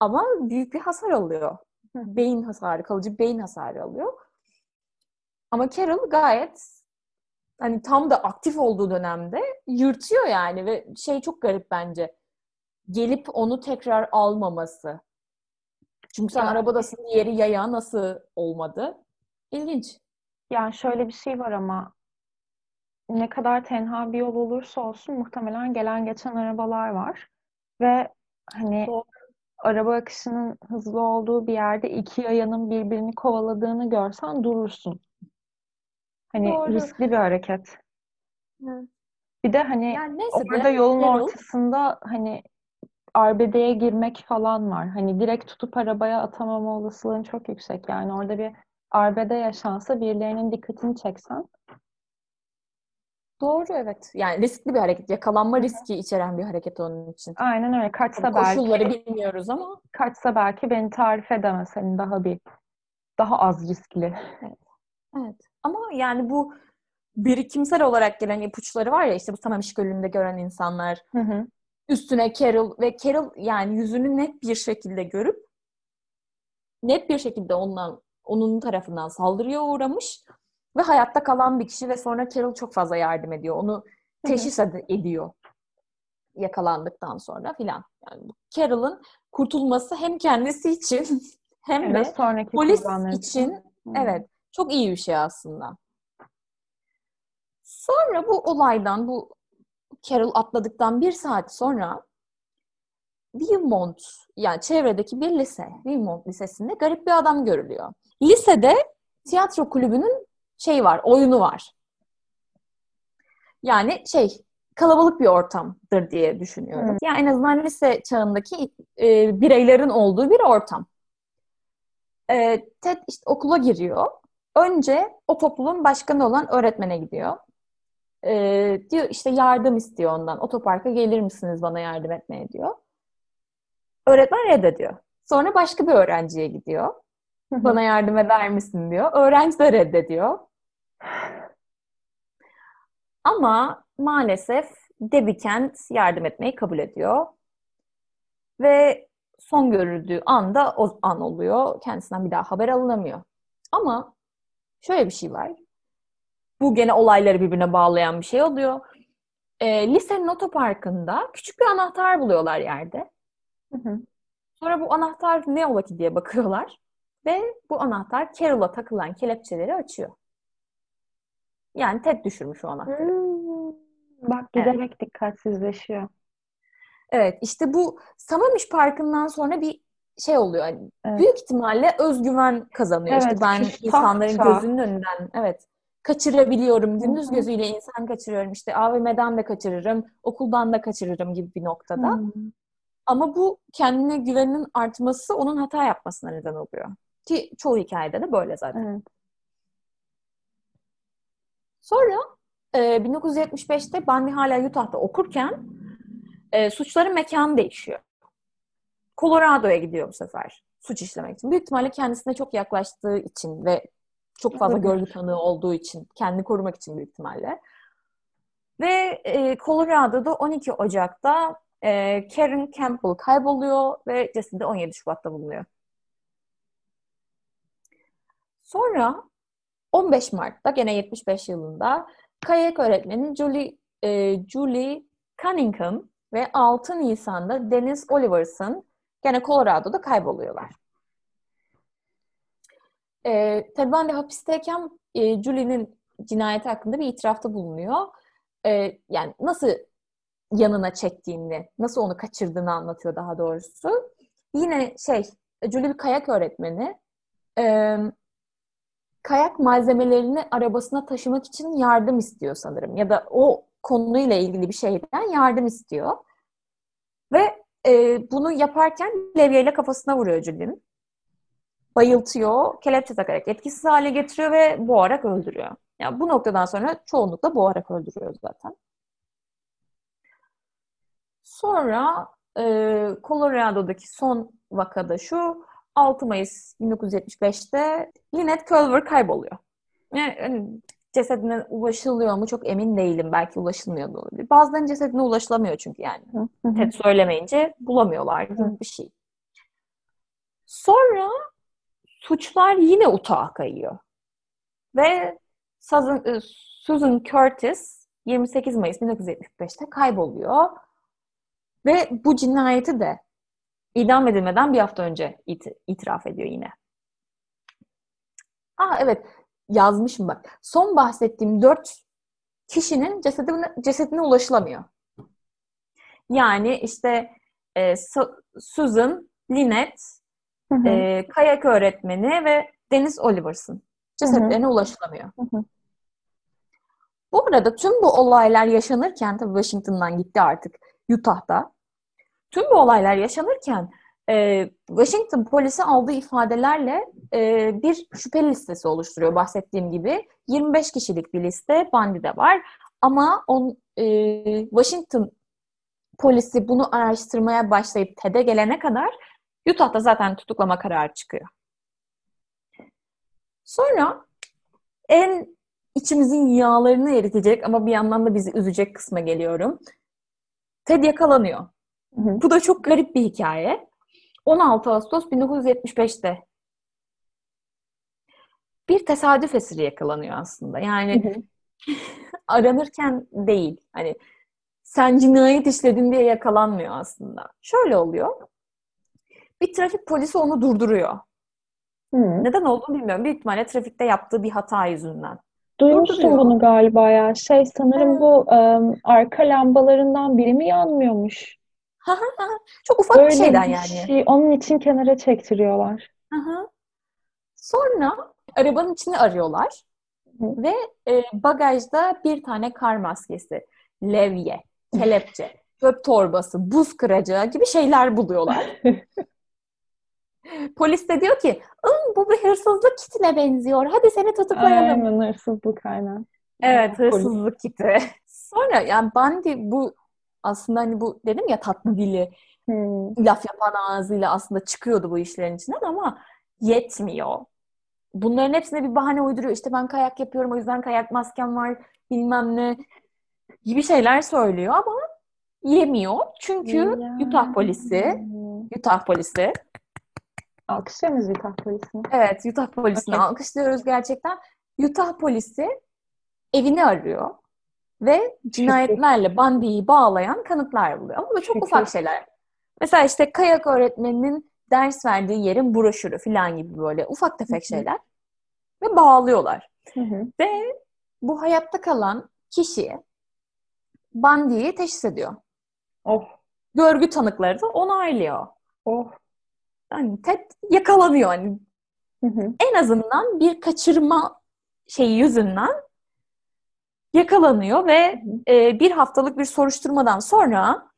Ama büyük bir hasar alıyor. Beyin hasarı, kalıcı beyin hasarı alıyor. Ama Carol gayet hani tam da aktif olduğu dönemde yırtıyor yani ve şey çok garip bence. Gelip onu tekrar almaması. Çünkü sen Ya. arabadasın diğeri yaya nasıl olmadı? İlginç. Yani şöyle bir şey var ama ne kadar tenha bir yol olursa olsun muhtemelen gelen geçen arabalar var. Ve hani Doğru. araba akışının hızlı olduğu bir yerde iki yayanın birbirini kovaladığını görsen durursun. Hani Doğru. riskli bir hareket. Evet. Bir de hani Yani neyse de orada yolun Carol- ortasında hani arbedeye girmek falan var. Hani direkt tutup arabaya atamama olasılığın çok yüksek. Yani orada bir arbede yaşansa birilerinin dikkatini çeksen Doğru evet. Yani riskli bir hareket. Yakalanma riski içeren bir hareket onun için. aynen öyle. Kaçsa Tabii belki Koşulları bilmiyoruz ama kaçsa belki beni tarif edemez. Hani daha bir daha az riskli. evet. Ama yani bu birikimsel olarak gelen ipuçları var ya işte bu Samamiş Gölü'nde gören insanlar Hı hı. üstüne Carol ve Carol yani yüzünü net bir şekilde görüp net bir şekilde ondan onun tarafından saldırıya uğramış ve hayatta kalan bir kişi ve sonra Carol çok fazla yardım ediyor. Onu teşhis ed- ediyor yakalandıktan sonra filan. Yani Carol'ın kurtulması hem kendisi için hem Hem de polis için Hı. evet çok iyi bir şey aslında. Sonra bu olaydan bu Carol atladıktan bir saat sonra Wilmont yani çevredeki bir lise, Wilmont Lisesi'nde garip bir adam görülüyor. Lisede tiyatro kulübünün şey var, oyunu var. Yani şey kalabalık bir ortamdır diye düşünüyorum. Hı. Yani en azından lise çağındaki e, bireylerin olduğu bir ortam. E, Ted işte okula giriyor. Önce o topluluğun başkanı olan öğretmene gidiyor. E, diyor işte yardım istiyor ondan. Otoparka gelir misiniz bana yardım etmeye diyor. Öğretmen reddediyor. Sonra başka bir öğrenciye gidiyor. Bana yardım eder misin diyor. Öğrenci de reddediyor. Ama maalesef Debbie Kent yardım etmeyi kabul ediyor. Ve son görüldüğü anda o an oluyor. Kendisinden bir daha haber alınamıyor. Ama şöyle bir şey var. Bu gene olayları birbirine bağlayan bir şey oluyor. Ee, lisenin otoparkında küçük bir anahtar buluyorlar yerde. Hı hı. Sonra bu anahtar ne ola ki diye bakıyorlar. Ve bu anahtar Carol'a takılan kelepçeleri açıyor. Yani Ted düşürmüş o anahtarı. Hmm. Bak Evet. giderek dikkatsizleşiyor. Evet işte bu Samamiş Parkı'ndan sonra bir şey oluyor. Hani Evet. Büyük ihtimalle özgüven kazanıyor. İşte Evet, ben küstah insanların çağ. gözünün önünden evet kaçırabiliyorum. Gündüz gözüyle insan kaçırıyorum. İşte AVM'den de kaçırırım, okuldan da kaçırırım gibi bir noktada. Hmm. Ama bu kendine güveninin artması onun hata yapmasına neden oluyor. Ki çoğu hikayede de böyle zaten. Evet. Sonra e, 1975'te Bundy hala Utah'ta okurken e, suçların mekanı değişiyor. Colorado'ya gidiyor bu sefer suç işlemek için. Büyük ihtimalle kendisine çok yaklaştığı için ve çok fazla görgü tanığı olduğu için, kendini korumak için büyük ihtimalle. Ve e, Colorado'da 12 Ocak'ta e, Karen Campbell kayboluyor ve cesedi 17 Şubat'ta bulunuyor. Sonra 15 Mart'ta gene 75 yılında kayak öğretmeni Julie, e, Julie Cunningham ve 6 Nisan'da Dennis Oliverson gene Colorado'da kayboluyorlar. E, Ted Bundy hapisteyken e, Julie'nin cinayeti hakkında bir itirafta bulunuyor. E, yani nasıl yanına çektiğini, nasıl onu kaçırdığını anlatıyor daha doğrusu. Yine şey, Julie bir kayak öğretmeni. E, kayak malzemelerini arabasına taşımak için yardım istiyor sanırım. Ya da o konuyla ilgili bir şeyden yardım istiyor. Ve e, bunu yaparken levyeyle kafasına vuruyor Julie'nin. Bayıltıyor, kelepçe takarak etkisiz hale getiriyor ve boğarak öldürüyor. Yani bu noktadan sonra çoğunlukla boğarak öldürüyor zaten. Sonra e, Colorado'daki son vakada şu 6 Mayıs 1975'te Lynette Culver kayboluyor. Yani hani cesedine ulaşılıyor mu çok emin değilim. Belki ulaşılmıyor da olabilir. Bazılarının cesedine ulaşılamıyor çünkü yani. Ted söylemeyince bulamıyorlar gibi bir şey. Sonra suçlar yine utağa kayıyor. Ve Susan, e, Susan Curtis 28 Mayıs 1975'te kayboluyor. Ve bu cinayeti de idam edilmeden bir hafta önce it- itiraf ediyor yine. Aa evet yazmışım bak. Son bahsettiğim dört kişinin cesedine, cesedine ulaşılamıyor. Yani işte e, Su- Susan, Lynette, Hı hı. e, kayak öğretmeni ve Deniz Oliverson cesetlerine ulaşılamıyor. Hı hı. Bu arada tüm bu olaylar yaşanırken tabii Washington'dan gitti artık Utah'da. Tüm bu olaylar yaşanırken e, Washington polisi aldığı ifadelerle e, bir şüpheli listesi oluşturuyor bahsettiğim gibi. 25 kişilik bir liste Bundy'de var. Ama on, e, Washington polisi bunu araştırmaya başlayıp TED'e gelene kadar Utah'da zaten tutuklama kararı çıkıyor. Sonra en içimizin yağlarını eritecek ama bir yandan da bizi üzecek kısma geliyorum. Ted yakalanıyor. Hı hı. Bu da çok garip bir hikaye. 16 Ağustos 1975'te bir tesadüf eseri yakalanıyor aslında. Yani Hı hı. aranırken değil. Hani sen cinayet işledin diye yakalanmıyor aslında. Şöyle oluyor. Bir trafik polisi onu durduruyor. Hı. Neden olduğunu bilmiyorum. Büyük ihtimalle trafikte yaptığı bir hata yüzünden. Duymuştum bunu galiba ya. Şey sanırım bu em, arka lambalarından biri mi yanmıyormuş? Çok ufak Öyle bir şeyden bir yani. şey. Onun için kenara çektiriyorlar. Sonra arabanın içini arıyorlar Hı. ve e, bagajda bir tane kar maskesi, levye, kelepçe, çöp torbası, buz kıracağı gibi şeyler buluyorlar. Polis de diyor ki, "Im, bu bir hırsızlık kitine benziyor. Hadi seni tutuklayalım. Aynen hırsızlık aynen. Evet, hırsızlık kiti. Sonra yani Bundy bu aslında hani bu dedim ya tatlı dili, Hı. laf yapan ağzıyla aslında çıkıyordu bu işlerin içinden ama yetmiyor. Bunların hepsine bir bahane uyduruyor. İşte ben kayak yapıyorum o yüzden kayak maskem var bilmem ne gibi şeyler söylüyor ama yemiyor. Çünkü Ya. Utah polisi, Utah polisi, Alkışlıyor muyuz Utah polisini? evet Utah polisini Okey. alkışlıyoruz gerçekten. Utah polisi evini arıyor ve cinayetlerle Bundy'yi bağlayan kanıtlar buluyor. Ama bu çok ufak şeyler. Mesela işte kayak öğretmeninin ders verdiği yerin broşürü falan gibi böyle ufak tefek şeyler. Ve bağlıyorlar. Ve bu hayatta kalan kişi Bundy'yi teşhis ediyor. Oh, Görgü tanıkları da onaylıyor. oh. Yani Ted yakalanıyor. Hani Hı hı. en azından bir kaçırma şeyi yüzünden yakalanıyor ve e, bir haftalık bir soruşturmadan sonra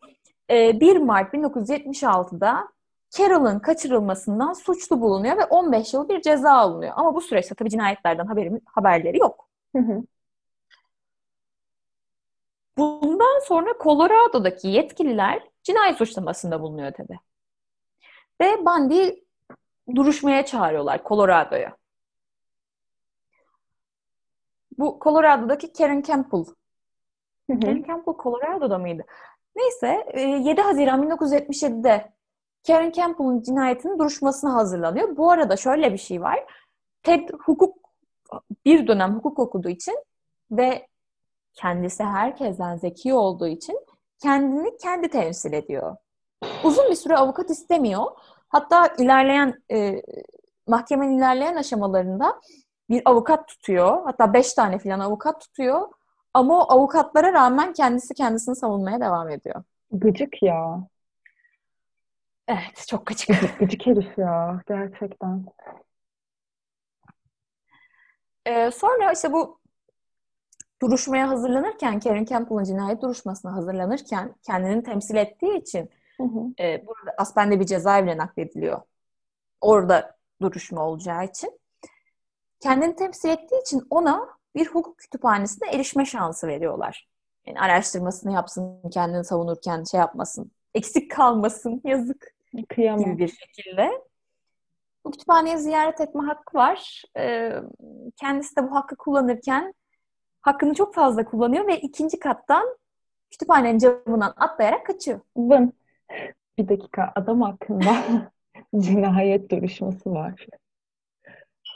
e, 1 Mart 1976'da Carol'ın kaçırılmasından suçlu bulunuyor ve 15 yıl bir ceza alınıyor. Ama bu süreçte tabii cinayetlerden haberim, haberleri yok. Hı hı. Bundan sonra Colorado'daki yetkililer cinayet suçlamasında bulunuyor tabii. Ve Bundy duruşmaya çağırıyorlar Colorado'ya. Bu Colorado'daki Karen Campbell. Karen Campbell Colorado'da mıydı? Neyse e, 7 Haziran 1977'de Karen Campbell'ın cinayetinin duruşmasına hazırlanıyor. Bu arada şöyle bir şey var. Ted hukuk bir dönem hukuk okuduğu için ve kendisi herkesten zeki olduğu için kendini kendi temsil ediyor. Uzun bir süre avukat istemiyor. Hatta ilerleyen e, mahkemenin ilerleyen aşamalarında bir avukat tutuyor. Hatta beş tane falan avukat tutuyor. Ama o avukatlara rağmen kendisi kendisini savunmaya devam ediyor. Gıcık ya. Evet, çok gıcık. Gıcık, gıcık herif ya. Gerçekten. Ee, sonra işte bu duruşmaya hazırlanırken, Karen Campbell'ın cinayet duruşmasına hazırlanırken kendini temsil ettiği için Hı hı. e, burada Aspen'de bir cezaevine naklediliyor. Orada duruşma olacağı için. Kendini temsil ettiği için ona bir hukuk kütüphanesine erişme şansı veriyorlar. Yani araştırmasını yapsın, kendini savunurken şey yapmasın, eksik kalmasın, yazık Kıyamam. gibi bir şekilde. Bu kütüphaneyi ziyaret etme hakkı var. Ee, kendisi de bu hakkı kullanırken hakkını çok fazla kullanıyor ve ikinci kattan kütüphanenin camından atlayarak kaçıyor. Vın. Bir dakika adam hakkında cinayet duruşması var.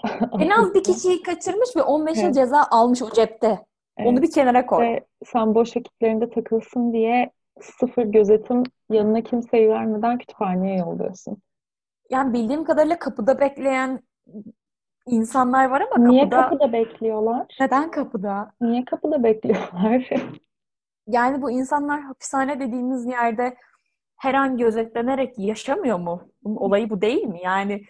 En az bir kişiyi kaçırmış ve 15 yıl Evet. ceza almış o cepte. Onu Evet. bir kenara koy. Ve sen boş vakitlerinde takılsın diye sıfır gözetim yanına kimseyi vermeden kütüphaneye yolluyorsun. Yani bildiğim kadarıyla kapıda bekleyen insanlar var ama Niye kapıda... kapıda bekliyorlar? Neden kapıda? Niye kapıda bekliyorlar? Yani bu insanlar hapishane dediğimiz yerde her an gözetlenerek yaşamıyor mu? Bunun olayı bu değil mi? Yani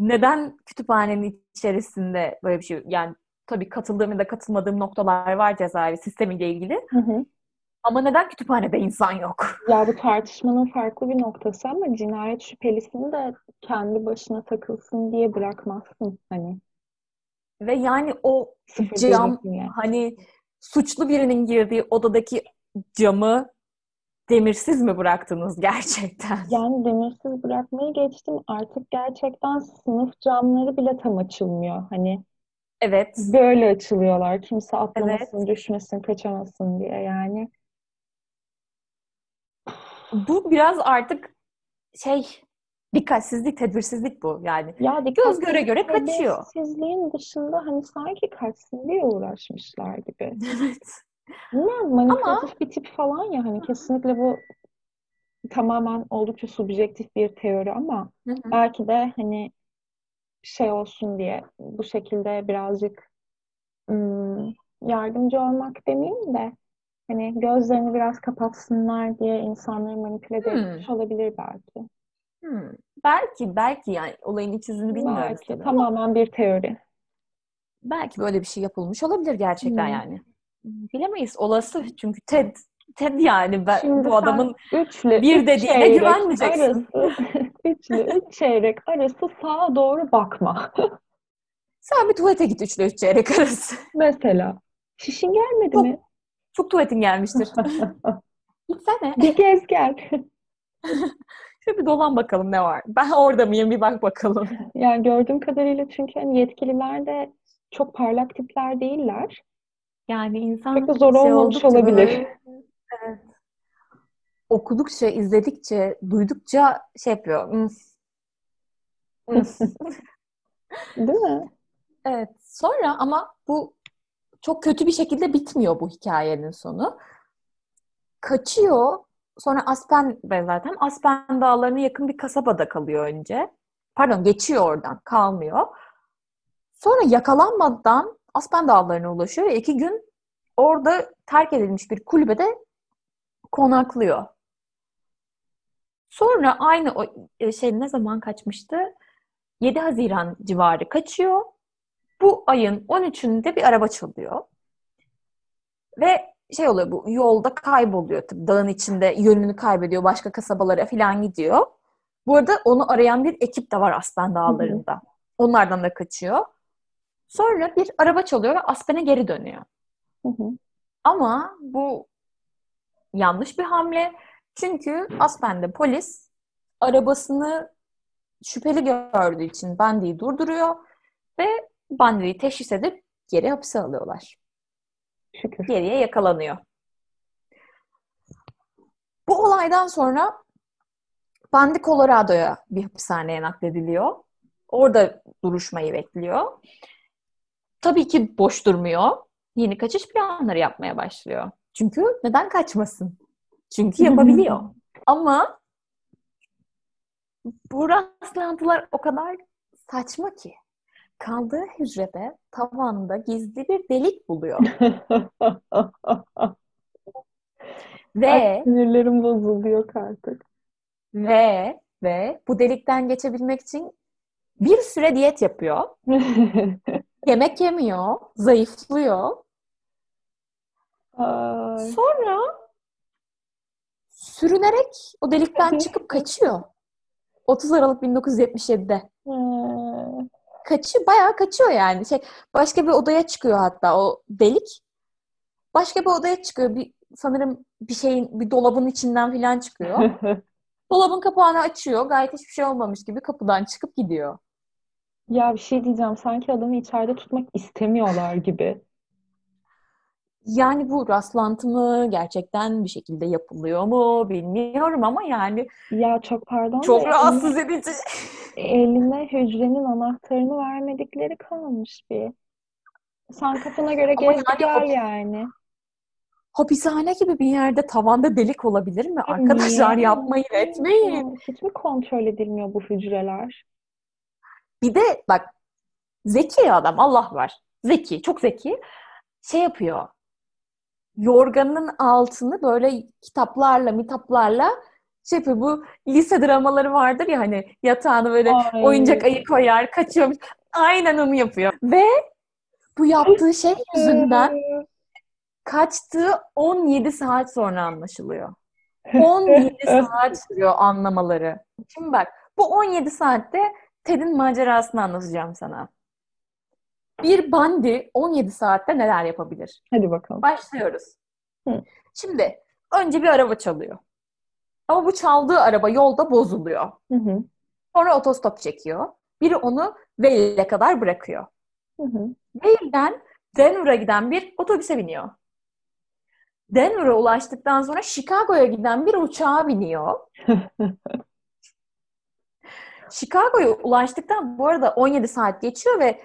neden kütüphanenin içerisinde böyle bir şey? Yani tabii katıldığım ya da katılmadığım noktalar var cezaevi sistemiyle ilgili. Hı hı. Ama neden kütüphanede insan yok? Ya bu tartışmanın farklı bir noktası ama cinayet şüphelisini de kendi başına takılsın diye bırakmazsın hani Ve yani o sıfır cam hani suçlu birinin girdiği odadaki camı demirsiz mi bıraktınız gerçekten? Yani demirsiz bırakmayı geçtim artık gerçekten sınıf camları bile tam açılmıyor. Hani Evet. böyle açılıyorlar kimse atlamasın, düşmesin, kaçamasın diye yani. Bu biraz artık şey dikkatsizlik, tedbirsizlik bu yani. Ya Göz göre göre kaçıyor. Tedbirsizliğin dışında hani sanki kaçsın diye uğraşmışlar gibi. Evet. Bunlar manipülatif bir tip falan ya hani kesinlikle bu tamamen oldukça subjektif bir teori ama Hı hı. belki de hani şey olsun diye bu şekilde birazcık ım, yardımcı olmak demeyeyim de hani gözlerini biraz kapatsınlar diye insanları manipüle Hmm. etmiş olabilir belki. Hmm. Belki, belki yani olayın iç yüzünü bilmiyoruz Belki tabii ama tamamen bir teori. belki böyle bir şey yapılmış olabilir gerçekten Hmm. yani. Bilemeyiz. Olası çünkü Ted Ted yani ben, Şimdi bu adamın üçle bir üç dediğine çeyrek güvenmeyeceksin. Arası, üçle üç çeyrek arası sağa doğru bakma. sen bir tuvalete git üçle üç çeyrek arası. Mesela. Şişin gelmedi Çok- mi? Çok tuvaletin gelmiştir. Gitsene. Bir gez gel. Şöyle bir dolan bakalım ne var. Ben orada mıyım bir bak bakalım. Yani gördüğüm kadarıyla çünkü hani yetkililer de çok parlak tipler değiller. Yani insan de zor şey oldukça olabilir. böyle- Evet. Okudukça, izledikçe, duydukça şey yapıyor. Değil mi? Evet. Sonra ama bu çok kötü bir şekilde bitmiyor bu hikayenin sonu. Kaçıyor. Sonra Aspen zaten Aspen Dağları'na yakın bir kasabada kalıyor önce. Pardon geçiyor oradan. Kalmıyor. Sonra yakalanmadan Aspen Dağları'na ulaşıyor ve iki gün orada terk edilmiş bir kulübede konaklıyor. Sonra aynı o e, şey ne zaman kaçmıştı? 7 Haziran civarı kaçıyor. Bu ayın 13'ünde bir araba çalıyor. Ve şey oluyor bu yolda kayboluyor tabii dağın içinde yönünü kaybediyor başka kasabalara falan gidiyor. Bu arada onu arayan bir ekip de var Aspen Dağları'nda. Onlardan da kaçıyor. Sonra bir araba çalıyor ve Aspen'e geri dönüyor. Hı hı. Ama bu yanlış bir hamle. Çünkü Aspen'de polis arabasını şüpheli gördüğü için Bandi'yi durduruyor ve Bandi'yi teşhis edip geri hapse alıyorlar. Şükür. Geriye yakalanıyor. Bu olaydan sonra Bandi Colorado'ya bir hapishaneye naklediliyor. Orada duruşmayı bekliyor. Tabii ki boş durmuyor. Yeni kaçış planları yapmaya başlıyor. Çünkü neden kaçmasın? Çünkü yapabiliyor. Ama bu rastlantılar o kadar saçma ki. Kaldığı hücrede tavanda gizli bir delik buluyor. Ve Ay, sinirlerim bozuldu yok artık. ve ve bu delikten geçebilmek için bir süre diyet yapıyor. Yemek yemiyor, zayıflıyor. Ay. Sonra sürünerek o delikten çıkıp kaçıyor. 30 Aralık 1977'de. Ay. Kaçıyor, bayağı kaçıyor yani. Şey, başka bir odaya çıkıyor hatta o delik. Başka bir odaya çıkıyor. Bir, sanırım bir şeyin, bir dolabın içinden falan çıkıyor. Dolabın kapağını açıyor. Gayet hiçbir şey olmamış gibi kapıdan çıkıp gidiyor. Ya bir şey diyeceğim. Sanki adamı içeride tutmak istemiyorlar gibi. Yani bu rastlantı mı? Gerçekten bir şekilde yapılıyor mu? Bilmiyorum ama yani Ya çok pardon çok da rahatsız edici. eline hücrenin anahtarını vermedikleri kalmış bir. Sen kafana göre Ama gez yani gel o- yani. Hapishane gibi bir yerde tavanda delik olabilir mi? Arkadaşlar Niye? yapmayın etmeyin. Hiç mi kontrol edilmiyor bu hücreler? Bir de bak zeki adam Allah var. Zeki, çok zeki. Şey yapıyor. Yorganın altını böyle kitaplarla, mitaplarla şey yapıyor. Bu lise dramaları vardır ya hani yatağını böyle Ay. oyuncak ayı koyar, kaçıyormuş. Aynen onu yapıyor. Ve bu yaptığı şey yüzünden kaçtığı 17 saat sonra anlaşılıyor. 17 saat sürüyor anlamaları. Şimdi bak bu 17 saatte Ted'in macerasını anlatacağım sana. Bir bandi 17 saatte neler yapabilir? Hadi bakalım. Başlıyoruz. Hı. Şimdi önce bir araba çalıyor. Ama bu çaldığı araba yolda bozuluyor. Hı hı. Sonra otostop çekiyor. Biri onu Vale'ye kadar bırakıyor. Vale'den Denver'a giden bir otobüse biniyor. Denver'a ulaştıktan sonra Chicago'ya giden bir uçağa biniyor. Chicago'ya ulaştıktan bu arada 17 saat geçiyor ve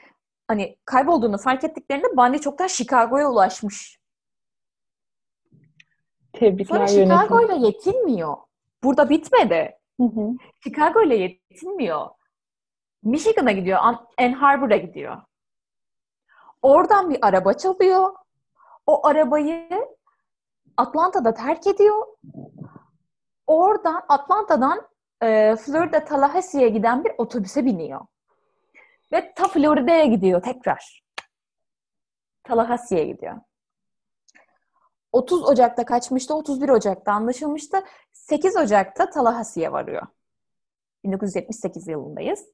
hani kaybolduğunu fark ettiklerinde Bundy çoktan Chicago'ya ulaşmış. Tebrikler Sonra yönetim. Chicago'yla yetinmiyor. Burada bitmedi. Hı yetinmiyor. Michigan'a gidiyor. An- Ann Harbor'a gidiyor. Oradan bir araba çalıyor. O arabayı Atlanta'da terk ediyor. Oradan Atlanta'dan e, Florida Tallahassee'ye giden bir otobüse biniyor. Ve ta Florida'ya gidiyor tekrar. Tallahassee'ye gidiyor. 30 Ocak'ta kaçmıştı, 31 Ocak'ta anlaşılmıştı. 8 Ocak'ta Tallahassee'ye varıyor. 1978 yılındayız.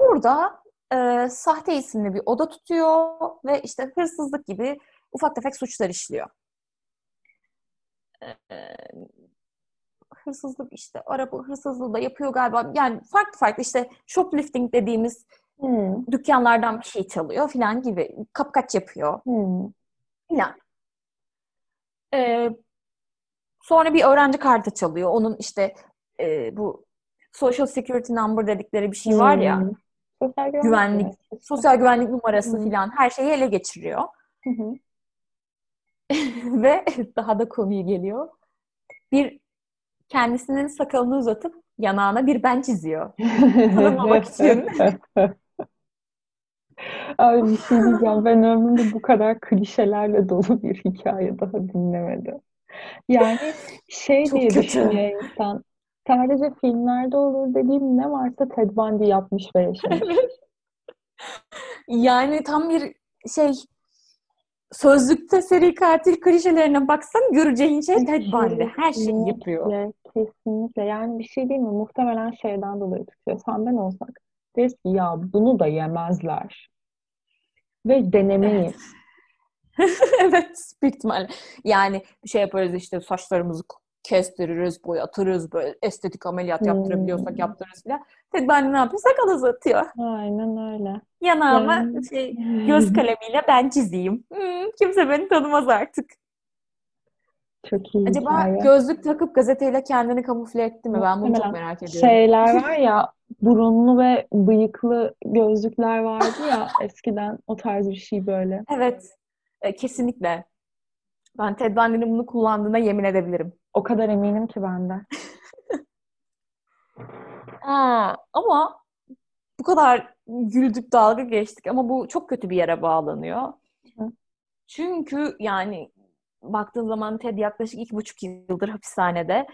Burada e, sahte isimli bir oda tutuyor ve işte hırsızlık gibi ufak tefek suçlar işliyor. E, hırsızlık işte araba hırsızlığı da yapıyor galiba. Yani farklı farklı işte shoplifting dediğimiz Hı. dükkanlardan bir şey çalıyor filan gibi. Kapkaç yapıyor Hı. filan. E, sonra bir öğrenci kartı çalıyor. Onun işte e, bu Social Security Number dedikleri bir şey var ya. Hı. Sosyal güvenlik Güvenlik, sosyal güvenlik numarası Hı. filan her şeyi ele geçiriyor. Hı hı. Ve daha da konuyu geliyor. Bir kendisinin sakalını uzatıp yanağına bir ben çiziyor. Tanımamak için. Abi bir şey diyeceğim. Ben ömrümde bu kadar klişelerle dolu bir hikaye daha dinlemedim. Yani şey Çok diye kötü. düşünüyor insan. Sadece filmlerde olur dediğim ne varsa Ted Bundy yapmış ve yaşamış. Yani tam bir şey sözlükte seri katil klişelerine baksan göreceğin şey Ted Bundy. Her şeyi yapıyor. Kesinlikle. Yani bir şey değil mi? Muhtemelen şeyden dolayı tutuyor. Sen ben olsak deriz ki ya bunu da yemezler. Ve denemeyiz. evet, büyük ihtimalle. Yani bir şey yaparız işte saçlarımızı kestiririz, boyatırız, böyle estetik ameliyat yaptırabiliyorsak Hmm. yaptırırız filan. Ted Bundy ne yapıyor? Sakal uzatıyor. Aynen öyle. Yanağıma Yani- şey, göz kalemiyle ben çizeyim. Hmm, kimse beni tanımaz artık. Çok iyi Acaba hikaye. gözlük takıp gazeteyle kendini kamufle etti mi? Ben bunu çok Muhtemelen. merak ediyorum. Şeyler var ya burunlu ve bıyıklı gözlükler vardı ya eskiden o tarz bir şey böyle. Evet, e, kesinlikle. Ben Ted Bundy'nin bunu kullandığına yemin edebilirim. O kadar eminim ki ben de. Aa, ama bu kadar güldük, dalga geçtik ama bu çok kötü bir yere bağlanıyor. Hı. Çünkü yani baktığın zaman Ted yaklaşık iki buçuk yıldır hapishanede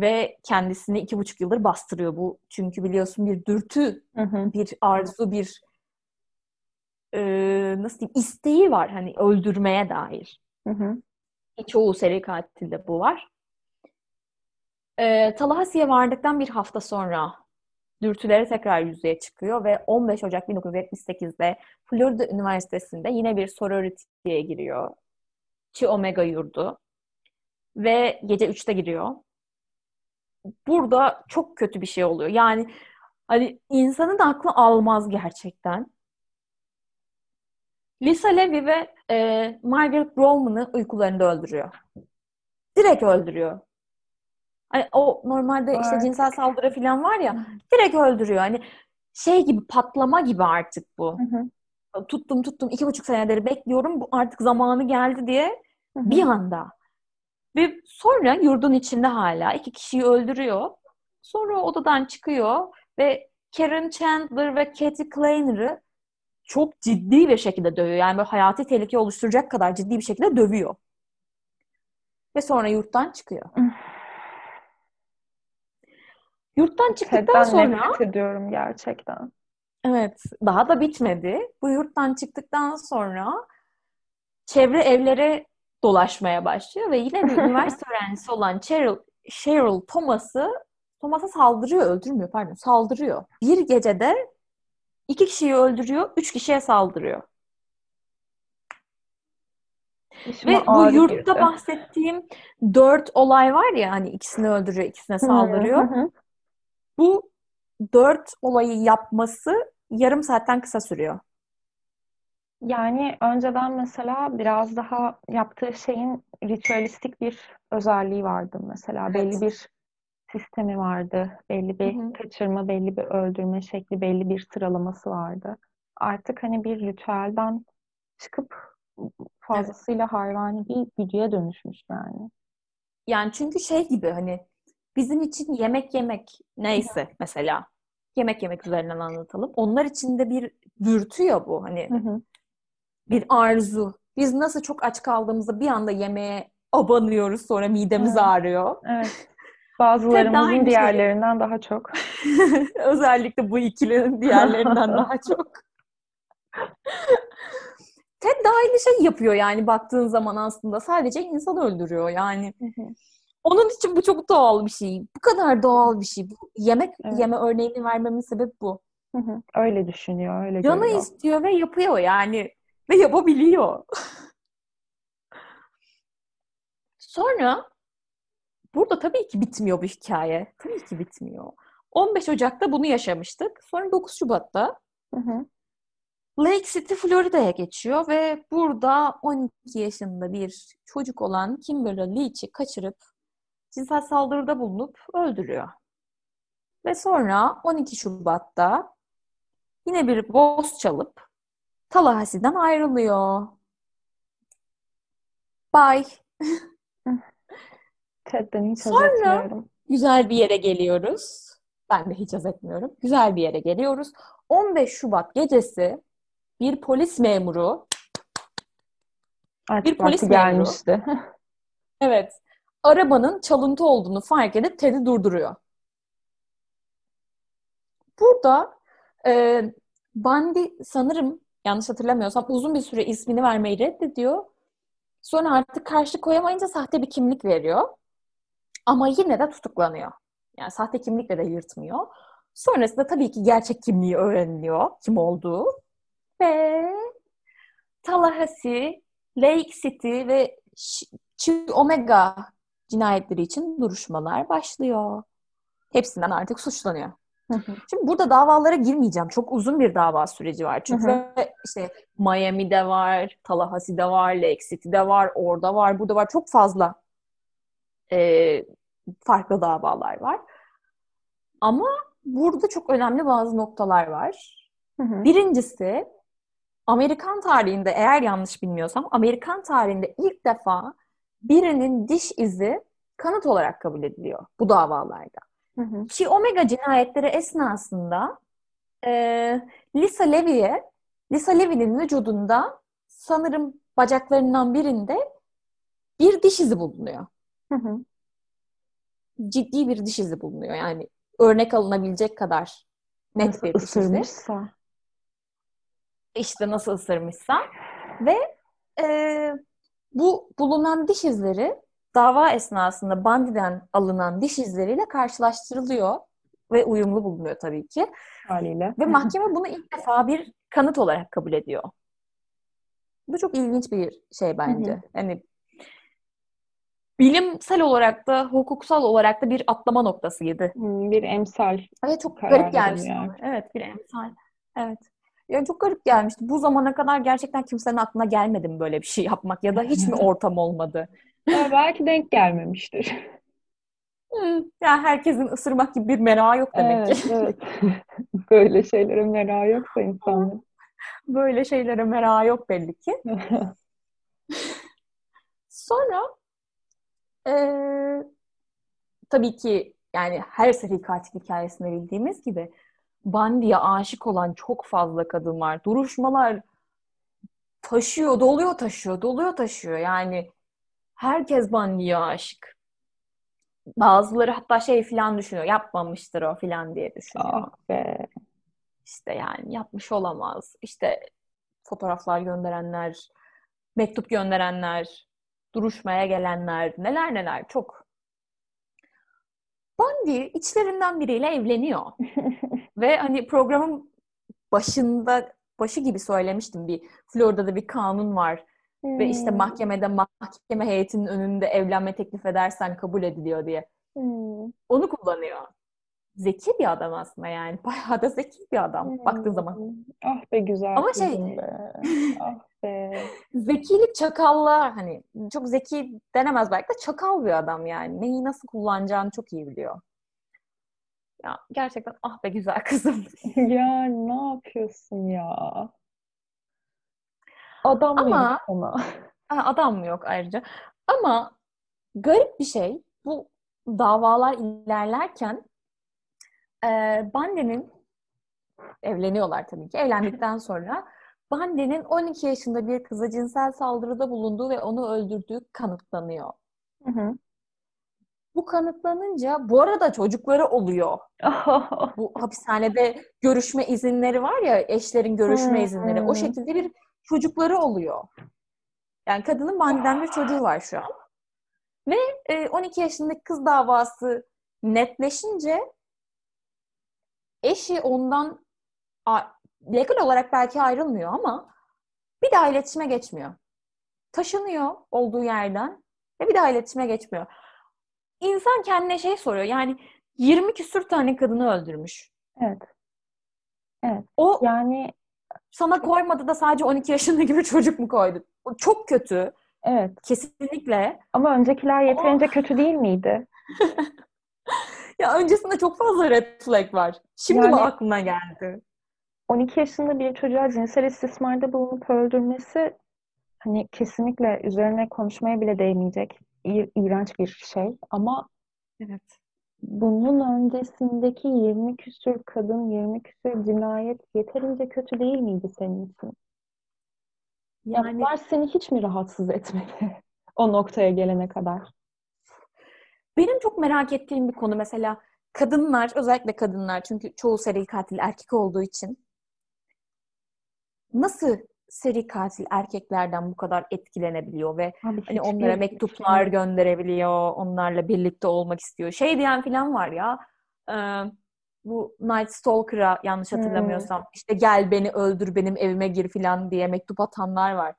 ve kendisini iki buçuk yıldır bastırıyor bu. Çünkü biliyorsun bir dürtü, Hı hı. bir arzu, bir e, nasıl diyeyim isteği var hani öldürmeye dair. Hı hı. Çoğu seri katilde bu var. E, Tallahassee'ye vardıktan bir hafta sonra dürtüleri tekrar yüzeye çıkıyor ve 15 Ocak 1978'de Florida Üniversitesi'nde yine bir sorority'ye giriyor. Chi Omega yurdu. Ve gece 3'te giriyor. Burada çok kötü bir şey oluyor. Yani hani insanın aklı almaz gerçekten. Lisa Levy ve e, Margaret Bowman'ı uykularında öldürüyor. Direkt öldürüyor. Hani o normalde işte Evet. cinsel saldırı falan var ya direkt öldürüyor. Hani şey gibi patlama gibi artık bu. Hı hı. Tuttum tuttum iki buçuk senedir bekliyorum. Bu artık zamanı geldi diye Hı hı. bir anda. Ve sonra yurdun içinde hala iki kişiyi öldürüyor. Sonra odadan çıkıyor ve Karen Chandler ve Katie Klainer'ı çok ciddi bir şekilde dövüyor. Yani böyle hayati tehlike oluşturacak kadar ciddi bir şekilde dövüyor. Ve sonra yurttan çıkıyor. Yurttan çıktıktan Ted'den sonra nefret ediyorum gerçekten. Evet, daha da bitmedi. Bu yurttan çıktıktan sonra çevre evlere dolaşmaya başlıyor ve yine bir üniversite öğrencisi olan Cheryl, Cheryl Thomas'ı Thomas'a saldırıyor, öldürmüyor pardon, saldırıyor. Bir gecede iki kişiyi öldürüyor, üç kişiye saldırıyor. İşime Ve bu yurtta girdi. bahsettiğim dört olay var ya hani ikisini öldürüyor, ikisine saldırıyor. Hı hı. Bu dört olayı yapması yarım saatten kısa sürüyor. Yani önceden mesela biraz daha yaptığı şeyin ritüelistik bir özelliği vardı mesela. Evet. Belli bir sistemi vardı. Belli bir Hı hı. kaçırma, belli bir öldürme şekli, belli bir sıralaması vardı. Artık hani bir ritüelden çıkıp fazlasıyla hayvani bir güdüye dönüşmüş yani. Yani çünkü şey gibi hani bizim için yemek yemek neyse mesela yemek yemek üzerinden anlatalım. Onlar için de bir dürtü ya bu hani Hı hı. bir arzu. Biz nasıl çok aç kaldığımızda bir anda yemeğe abanıyoruz sonra midemiz Evet. ağrıyor. Evet. Bazılarımızın aynı şey. diğerlerinden daha çok. Özellikle bu ikilinin diğerlerinden daha çok. Ted de aynı şey yapıyor yani baktığın zaman aslında. Sadece insan öldürüyor yani. Onun için bu çok doğal bir şey. Bu kadar doğal bir şey. Bu yemek Evet. yeme örneğini vermemin sebebi bu. Hı hı. Öyle düşünüyor, öyle Canı görüyor. istiyor ve yapıyor yani. Ve yapabiliyor. Sonra burada tabii ki bitmiyor bu hikaye. Tabii ki bitmiyor. 15 Ocak'ta bunu yaşamıştık. Sonra 9 Şubat'ta Hı hı. Lake City, Florida'ya geçiyor ve burada 12 yaşında bir çocuk olan Kimberly Leach'i kaçırıp cinsel saldırıda bulunup öldürüyor. Ve sonra 12 Şubat'ta yine bir boss çalıp Tallahassee'den ayrılıyor. Bye. Ted'den hiç haz Sonra- etmiyorum. Güzel bir yere geliyoruz. Ben de hiç haz etmiyorum. Güzel bir yere geliyoruz. 15 Şubat gecesi bir polis memuru Artık Bir polis memuru. gelmişti. Evet. Arabanın çalıntı olduğunu fark edip Ted'i durduruyor. Burada e, Bundy sanırım yanlış hatırlamıyorsam uzun bir süre ismini vermeyi reddediyor. Sonra artık karşı koyamayınca sahte bir kimlik veriyor. Ama yine de tutuklanıyor. Yani sahte kimlikle de yırtmıyor. Sonrasında tabii ki gerçek kimliği öğreniliyor. Kim olduğu. Ve Tallahassee, Lake City ve Ch- Chi Omega cinayetleri için duruşmalar başlıyor. Hepsinden artık suçlanıyor. Şimdi burada davalara girmeyeceğim. Çok uzun bir dava süreci var. Çünkü Hı işte Miami'de var, Tallahassee'de var, Lake City'de var, orada var, burada var. Çok fazla e, farklı davalar var. Ama burada çok önemli bazı noktalar var. Hı hı. Birincisi Amerikan tarihinde eğer yanlış bilmiyorsam Amerikan tarihinde ilk defa birinin diş izi kanıt olarak kabul ediliyor bu davalarda. Hı hı. Ki Omega cinayetleri esnasında e, Lisa Levy'e Lisa Levy'nin vücudunda sanırım bacaklarından birinde bir diş izi bulunuyor. Hı hı. Ciddi bir diş izi bulunuyor. Yani örnek alınabilecek kadar net Nasıl bir diş izi. ısırmışsa. işte nasıl ısırmışsa ve e, bu bulunan diş izleri dava esnasında Bundy'den alınan diş izleriyle karşılaştırılıyor ve uyumlu bulunuyor tabii ki. haliyle. Ve mahkeme bunu ilk defa bir kanıt olarak kabul ediyor. Bu çok ilginç bir şey bence. Yani bilimsel olarak da hukuksal olarak da bir atlama noktası gibi. Hmm, Bir emsal. Evet çok garip gelmiş veriliyor. bana. Evet bir emsal. Evet. Ya çok garip gelmişti. Bu zamana kadar gerçekten kimsenin aklına gelmedi mi böyle bir şey yapmak ya da hiç mi ortam olmadı? Ya belki denk gelmemiştir. Hmm, ya herkesin ısırmak gibi bir merakı yok demek Evet, ki. evet. Böyle şeylere merak yoksa insanların. Böyle şeylere merakı yok belli ki. Sonra eee, tabii ki yani her seri katil hikayesinde bildiğimiz gibi Bundy'ye aşık olan çok fazla kadın var. Duruşmalar taşıyor, doluyor taşıyor, doluyor taşıyor. Yani herkes Bundy'ye aşık. Bazıları hatta şey falan düşünüyor. Yapmamıştır o falan diye düşünüyor. Ah be. İşte yani yapmış olamaz. İşte fotoğraflar gönderenler, mektup gönderenler, duruşmaya gelenler, neler neler çok. Bundy içlerinden biriyle evleniyor. Ve hani programın başında, başı gibi söylemiştim bir Florida'da bir kanun var. Ve işte Hmm, mahkemede mahkeme heyetinin önünde evlenme teklif edersen kabul ediliyor diye. hmm, Onu kullanıyor. Zeki bir adam aslında yani. Bayağı da zeki bir adam baktığın zaman. hmm. Ah be güzel Ama şey- be. Ah be. Zekilik çakalla hani çok zeki denemez belki de çakal bir adam yani. Neyi nasıl kullanacağını çok iyi biliyor. Ya gerçekten ah be güzel kızım. Ya ne yapıyorsun ya? Adam mı Ama- yok? Ha, adam mı yok ayrıca. Ama garip bir şey bu davalar ilerlerken Bundy'nin evleniyorlar tabii ki. Evlendikten sonra Bundy'nin 12 yaşında bir kıza cinsel saldırıda bulunduğu ve onu öldürdüğü kanıtlanıyor. Hı hı. Bu kanıtlanınca bu arada çocukları oluyor. Bu hapishanede görüşme izinleri var ya eşlerin görüşme Hmm. izinleri. O şekilde bir çocukları oluyor. Yani kadının Bundy'den bir çocuğu var şu an. Ve e, 12 yaşındaki kız davası netleşince eşi ondan legal olarak belki ayrılmıyor ama bir daha iletişime geçmiyor. Taşınıyor olduğu yerden ve bir daha iletişime geçmiyor. İnsan kendine şey soruyor. Yani 20 küsür tane kadını öldürmüş. Evet. O Yani sana koymadı da sadece 12 yaşındaki bir çocuk mu koydu? O çok kötü. evet. Kesinlikle. Ama öncekiler yeterince kötü değil miydi? Ya öncesinde çok fazla red flag var. Şimdi mi Yani- aklına geldi? 12 yaşında bir çocuğa cinsel istismarda bulunup öldürmesi hani kesinlikle üzerine konuşmaya bile değmeyecek İ- iğrenç bir şey. Ama Evet. bunun öncesindeki 20 küsür kadın, 20 küsür cinayet yeterince kötü değil miydi senin için? Ya Yani bunlar seni hiç mi rahatsız etmedi o noktaya gelene kadar? Benim çok merak ettiğim bir konu mesela kadınlar, özellikle kadınlar çünkü çoğu seri katil erkek olduğu için nasıl seri katil erkeklerden bu kadar etkilenebiliyor ve Abi hani onlara mektuplar fikrim yok. gönderebiliyor, onlarla birlikte olmak istiyor. Şey diyen falan var ya, e, bu Night Stalker'a yanlış Hmm. hatırlamıyorsam işte gel beni öldür benim evime gir falan diye mektup atanlar var.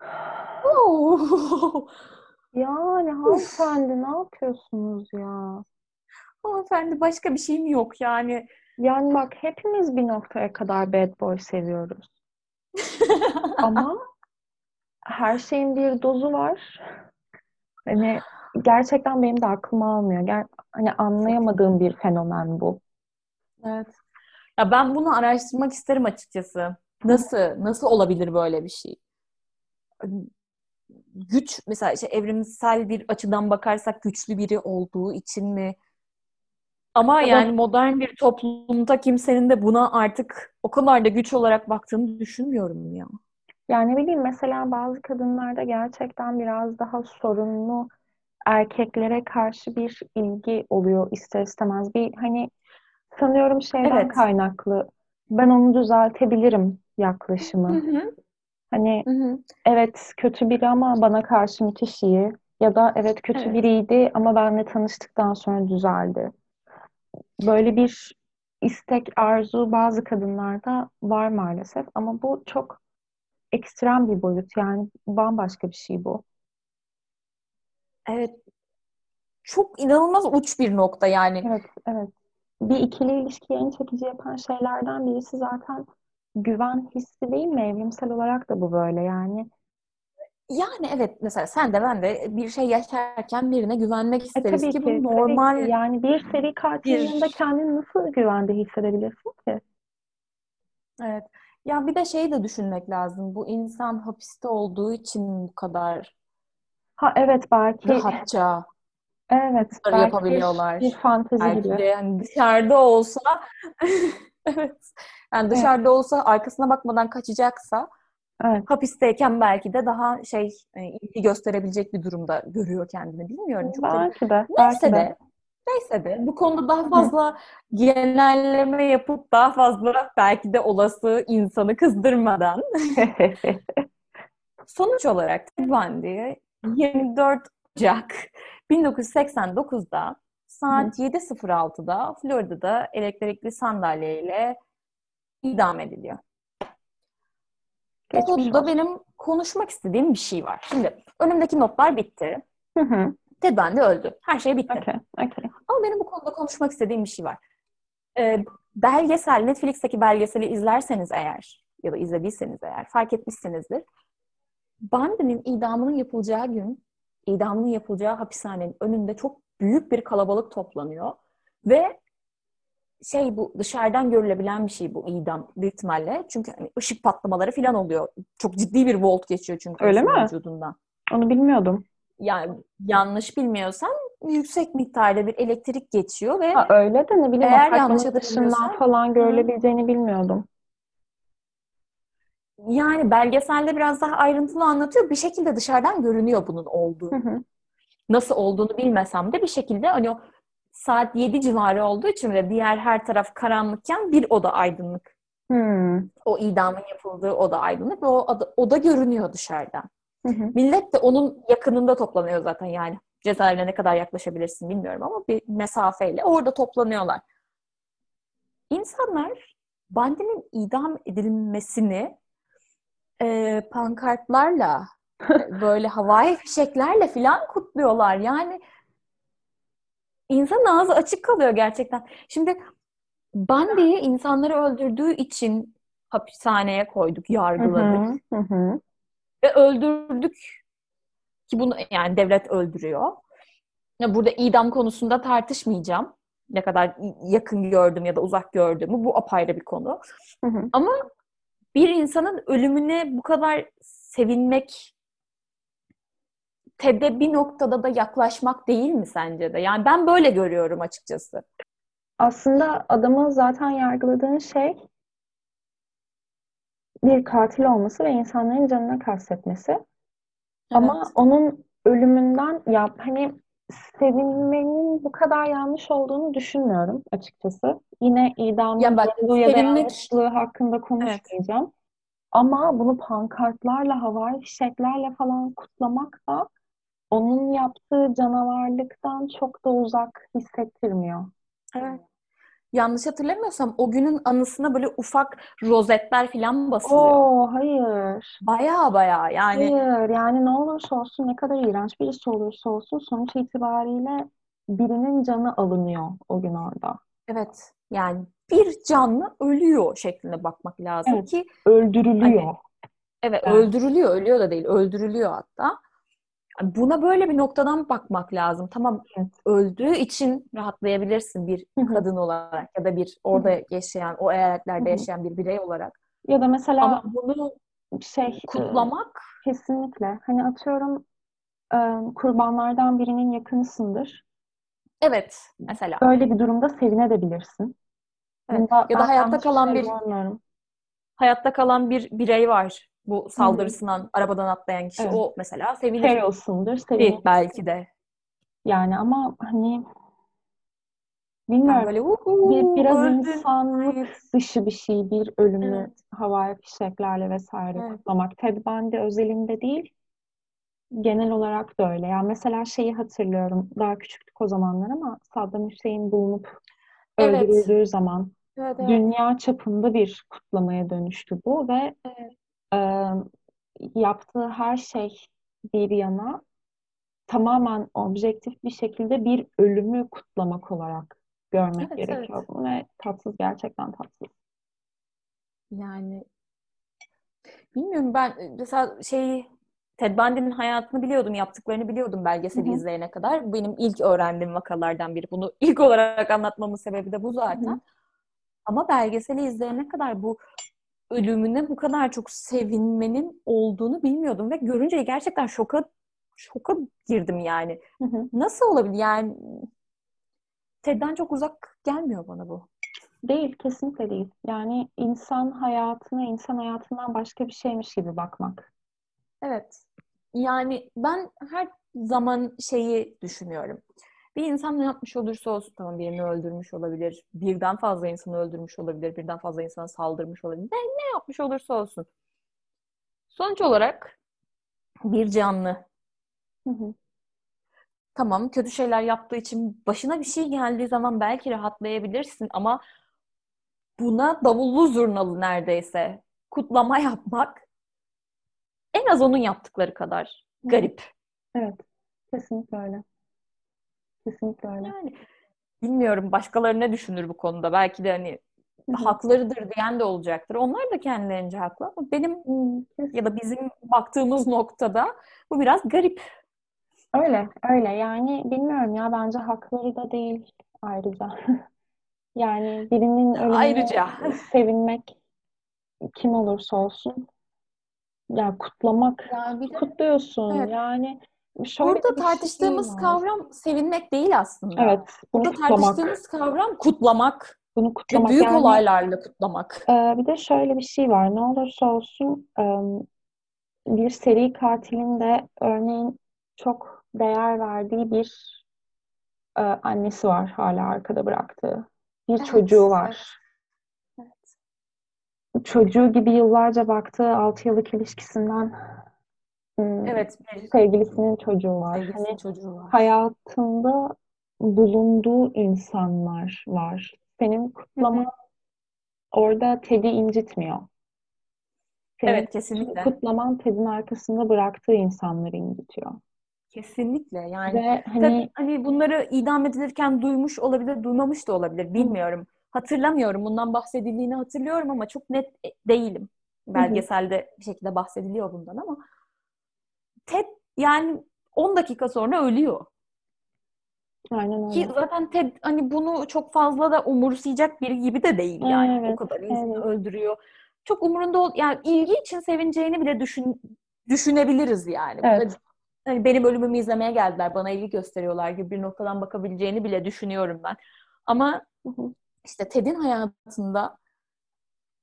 Yani hanımefendi ne yapıyorsunuz ya? Hanımefendi başka bir şey mi yok yani? Yani bak hepimiz bir noktaya kadar bad boy seviyoruz. Ama her şeyin bir dozu var. Hani gerçekten benim de aklım almıyor. Ger hani anlayamadığım bir fenomen bu. Evet. Ya ben bunu araştırmak isterim açıkçası. Nasıl nasıl olabilir böyle bir şey? Güç mesela işte evrimsel bir açıdan bakarsak güçlü biri olduğu için mi? Ama yani modern bir toplumda kimsenin de buna artık o kadar da güç olarak baktığını düşünmüyorum ya. Yani ne bileyim mesela bazı kadınlarda gerçekten biraz daha sorunlu erkeklere karşı bir ilgi oluyor ister istemez. Bir hani sanıyorum şeyden Evet. kaynaklı. Ben onu düzeltebilirim Hı yaklaşımı. hı. Hani Hı hı. evet kötü biri ama bana karşı müthiş iyi. Ya da evet kötü Evet. biriydi ama benimle tanıştıktan sonra düzeldi. Böyle bir istek, arzu bazı kadınlarda var maalesef. Ama bu çok ekstrem bir boyut. Yani bambaşka bir şey bu. Evet. Çok inanılmaz uç bir nokta yani. Evet, evet. Bir ikili ilişkiyi en çekici yapan şeylerden birisi zaten güven hissi değil mi? Evrimsel olarak da bu böyle yani. Yani evet mesela sen de ben de bir şey yaşarken birine güvenmek E isteriz tabii ki ki, bu tabii ki. normal Yani bir seri katilin bir kendini nasıl güvende hissedebilirsin ki? evet. Ya bir de şeyi de düşünmek lazım. Bu insan hapiste olduğu için bu kadar Ha evet belki rahatça evet belki bir, yapabiliyorlar. bir fantezi Belki gibi. de yani dışarıda olsa evet. Yani Evet, dışarıda olsa arkasına bakmadan kaçacaksa evet. hapisteyken belki de daha şey e, ilgi gösterebilecek bir durumda görüyor kendini. Bilmiyorum çok Belki de, belki neyse de. de neyse de bu konuda daha fazla genelleme yapıp daha fazla belki de olası insanı kızdırmadan sonuç olarak Ted Bundy 24 Ocak 1989'da saat 7.06'da Florida'da elektrikli sandalyeyle idam ediliyor. Geçmiş konuda olsun. benim konuşmak istediğim bir şey var. Şimdi önümdeki notlar bitti. Hı hı. Ted Bundy öldü. Her şey bitti. Okey, okey. Ama benim bu konuda konuşmak istediğim bir şey var. Ee, belgesel, Netflix'teki belgeseli izlerseniz eğer ya da izlediyseniz eğer fark etmişsinizdir. Bundy'nin idamının yapılacağı gün, idamının yapılacağı hapishanenin önünde çok büyük bir kalabalık toplanıyor. Ve şey bu dışarıdan görülebilen bir şey bu idam büyük ihtimalle. Çünkü hani ışık patlamaları falan oluyor. Çok ciddi bir volt geçiyor çünkü Öyle mi? vücudundan. Onu bilmiyordum. Yani yanlış bilmiyorsam yüksek miktarda bir elektrik geçiyor ve Ha, öyle de ne bileyim Eğer yanlış dışından falan görülebileceğini bilmiyordum. yani belgeselde biraz daha ayrıntılı anlatıyor. Bir şekilde dışarıdan görünüyor bunun olduğu. Hı hı. Nasıl olduğunu bilmesem de bir şekilde hani o saat 7 civarı olduğu için ve diğer her taraf karanlıkken bir oda aydınlık. Hmm. O idamın yapıldığı oda aydınlık ve o oda, oda görünüyor dışarıdan. Hı hı. Millet de onun yakınında toplanıyor zaten yani. Cezaevine ne kadar yaklaşabilirsin bilmiyorum ama bir mesafeyle orada toplanıyorlar. İnsanlar Bundy'nin idam edilmesini e, pankartlarla, böyle havai fişeklerle filan kutluyorlar. Yani insanın ağzı açık kalıyor gerçekten. Şimdi Bundy'yi insanları öldürdüğü için hapishaneye koyduk, yargıladık. hı. Hı hı. ve öldürdük ki bunu yani devlet öldürüyor. Ya burada idam konusunda tartışmayacağım. Ne kadar yakın gördüm ya da uzak gördüğümü bu apayrı bir konu. Hı hı. Ama bir insanın ölümüne bu kadar sevinmek Ted'e bir noktada da yaklaşmak değil mi sence de? Yani ben böyle görüyorum açıkçası. Aslında adamı zaten yargıladığın şey bir katil olması ve insanların canına kastetmesi. Ama Evet. onun ölümünden ya hani sevinmenin bu kadar yanlış olduğunu düşünmüyorum açıkçası. Yine idamın Ya bak, sevinmek- yanlışlığı hakkında konuşmayacağım. Ama bunu pankartlarla, havai fişeklerle falan kutlamak da onun yaptığı canavarlıktan çok da uzak hissettirmiyor. Evet. Yanlış hatırlamıyorsam o günün anısına böyle ufak rozetler falan basılıyor. Oo hayır. Baya baya yani Hayır yani ne olursa olsun ne kadar iğrenç birisi olursa olsun sonuç itibariyle birinin canı alınıyor o gün orada. evet yani bir canlı ölüyor şeklinde bakmak lazım Evet. ki Öldürülüyor. evet Evet. öldürülüyor ölüyor da değil öldürülüyor hatta. Buna böyle bir noktadan bakmak lazım. Tamam Evet. öldüğü için rahatlayabilirsin bir kadın olarak ya da bir orada yaşayan o eyaletlerde yaşayan bir birey olarak. Ya da mesela Ama bunu şey e, kutlamak kesinlikle hani atıyorum e, kurbanlardan birinin yakınısındır. evet mesela Böyle bir durumda sevinebilirsin. Evet. Bunda Ya da hayatta kalan şey bir- görmüyorum. hayatta kalan bir birey var. Bu saldırısından arabadan atlayan kişi. Evet. O mesela sevilir. Seviyorsundur, sevinir. belki de. Yani ama hani bilmiyorum. böyle uhu, Bir, biraz öldün. insanlık Hayır. dışı bir şey, bir ölümü Evet. havai fişeklerle vesaire Evet. kutlamak. Ted Bundy özelinde değil, genel olarak da öyle. Yani mesela şeyi hatırlıyorum, daha küçüktük o zamanlar ama Saddam Hüseyin bulunup Evet. öldürüldüğü zaman Evet, evet. dünya çapında bir kutlamaya dönüştü bu ve Evet. E, yaptığı her şey bir yana tamamen objektif bir şekilde bir ölümü kutlamak olarak görmek Evet, gerekiyor evet. bunu ve tatsız gerçekten tatsız. Yani bilmiyorum ben mesela şey Ted Bundy'nin hayatını biliyordum, yaptıklarını biliyordum belgeseli Hı hı. izleyene kadar. Bu benim ilk öğrendiğim vakalardan biri. Bunu ilk olarak anlatmamın sebebi de bu zaten. Hı hı. Ama belgeseli izleyene kadar bu ölümüne bu kadar çok sevinmenin olduğunu bilmiyordum ve görünce gerçekten şoka şoka girdim yani. Hı hı. Nasıl olabilir? Yani Ted'den çok uzak gelmiyor bana bu. Değil, kesinlikle değil. Yani insan hayatına insan hayatından başka bir şeymiş gibi bakmak. Evet. Yani ben her zaman şeyi düşünüyorum. Bir insan ne yapmış olursa olsun tamam birini öldürmüş olabilir, birden fazla insanı öldürmüş olabilir, birden fazla insana saldırmış olabilir. Ne, ne yapmış olursa olsun. Sonuç olarak bir canlı Hı hı. tamam kötü şeyler yaptığı için başına bir şey geldiği zaman belki rahatlayabilirsin ama buna davullu zurnalı neredeyse kutlama yapmak en az onun yaptıkları kadar garip. Evet, kesinlikle öyle. Kesinlikle öyle. Yani bilmiyorum başkaları ne düşünür bu konuda. Belki de hani haklarıdır diyen de olacaktır. Onlar da kendilerince haklı ama benim kes- ya da bizim baktığımız noktada bu biraz garip. Öyle, öyle. Yani bilmiyorum ya bence hakları da değil ayrıca. Yani birinin ölümüne Ayrıca. sevinmek kim olursa olsun ya kutlamak bir de kutluyorsun. Evet. Yani şöyle burada şey tartıştığımız var. kavram sevinmek değil aslında. Evet, Burada kutlamak. tartıştığımız kavram kutlamak Bunu ve kutlamak büyük yani olaylarla kutlamak. e, bir de şöyle bir şey var. Ne olursa olsun e, bir seri katilin de örneğin çok değer verdiği bir e, annesi var hala arkada bıraktığı. Bir Evet, çocuğu var. evet. Çocuğu gibi yıllarca baktığı 6 yıllık ilişkisinden Evet, bir sevgilisinin çocuğu var. sevgilisinin Hani çocuğu var. hayatında bulunduğu insanlar var. Senin kutlaman orada Ted'i incitmiyor. Senin Evet, kesinlikle. kutlaman Ted'in arkasında bıraktığı insanları incitiyor. Kesinlikle. Yani Ve Tabii hani hani bunları idam edilirken duymuş olabilir, duymamış da olabilir. Bilmiyorum. Hatırlamıyorum. Bundan bahsedildiğini hatırlıyorum ama çok net e, değilim. Belgeselde bir şekilde bahsediliyor bundan ama Ted yani 10 dakika sonra ölüyor. aynen Ki öyle. zaten Ted hani bunu çok fazla da umursayacak biri gibi de değil yani. O Evet, kadar insanı evet. öldürüyor. Çok umurunda ol yani ilgi için sevineceğini bile düşün düşünebiliriz yani. Evet. Hani benim ölümümü izlemeye geldiler, bana ilgi gösteriyorlar gibi bir noktadan bakabileceğini bile düşünüyorum ben. Ama işte Ted'in hayatında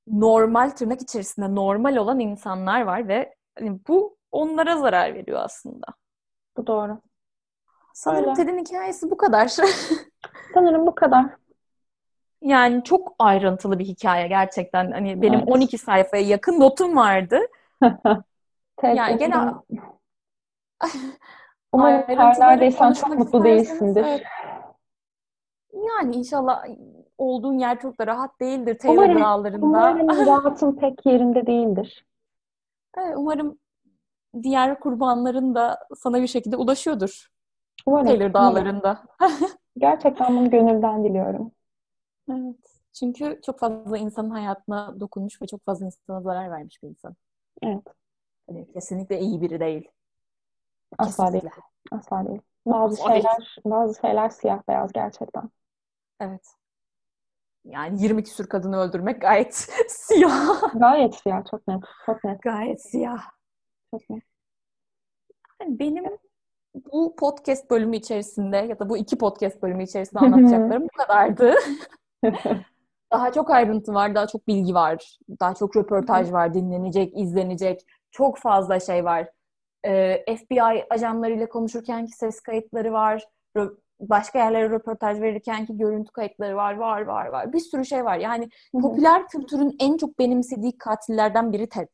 normal tırnak içerisinde normal olan insanlar var ve hani bu onlara zarar veriyor aslında. Bu doğru. Sanırım Öyle. Ted'in hikayesi bu kadar. Sanırım bu kadar. Yani çok ayrıntılı bir hikaye gerçekten. Hani benim Evet. 12 sayfaya yakın notum vardı. Yani gene umarım, neredeysen çok mutlu değilsindir. evet. Yani inşallah olduğun yer çok da rahat değildir Taylor Umarım, Dağları'nda. umarım rahatın pek yerinde değildir. Evet, Umarım diğer kurbanların da sana bir şekilde ulaşıyordur Umarım, Taylor. Dağları'nda. Gerçekten bunu gönülden diliyorum. Evet. Çünkü çok fazla insanın hayatına dokunmuş ve çok fazla insana zarar vermiş bir insan. Evet. Hani kesinlikle iyi biri değil. Asla değil. Kesinlikle. Asla değil. Bazı değil. şeyler, bazı şeyler siyah beyaz gerçekten. Evet. Yani 20 küsur kadını öldürmek gayet siyah. Gayet siyah, çok net, çok net, Gayet siyah. çok net. Yani benim bu podcast bölümü içerisinde ya da bu iki podcast bölümü içerisinde anlatacaklarım bu kadardı. Daha çok ayrıntı var, daha çok bilgi var, daha çok röportaj var, dinlenecek, izlenecek. Çok fazla şey var. Ee, FBI ajanlarıyla konuşurkenki ses kayıtları var. Başka yerlere röportaj verirkenki görüntü kayıtları var, var, var, var. Bir sürü şey var. Yani popüler kültürün en çok benimsediği katillerden biri Ted.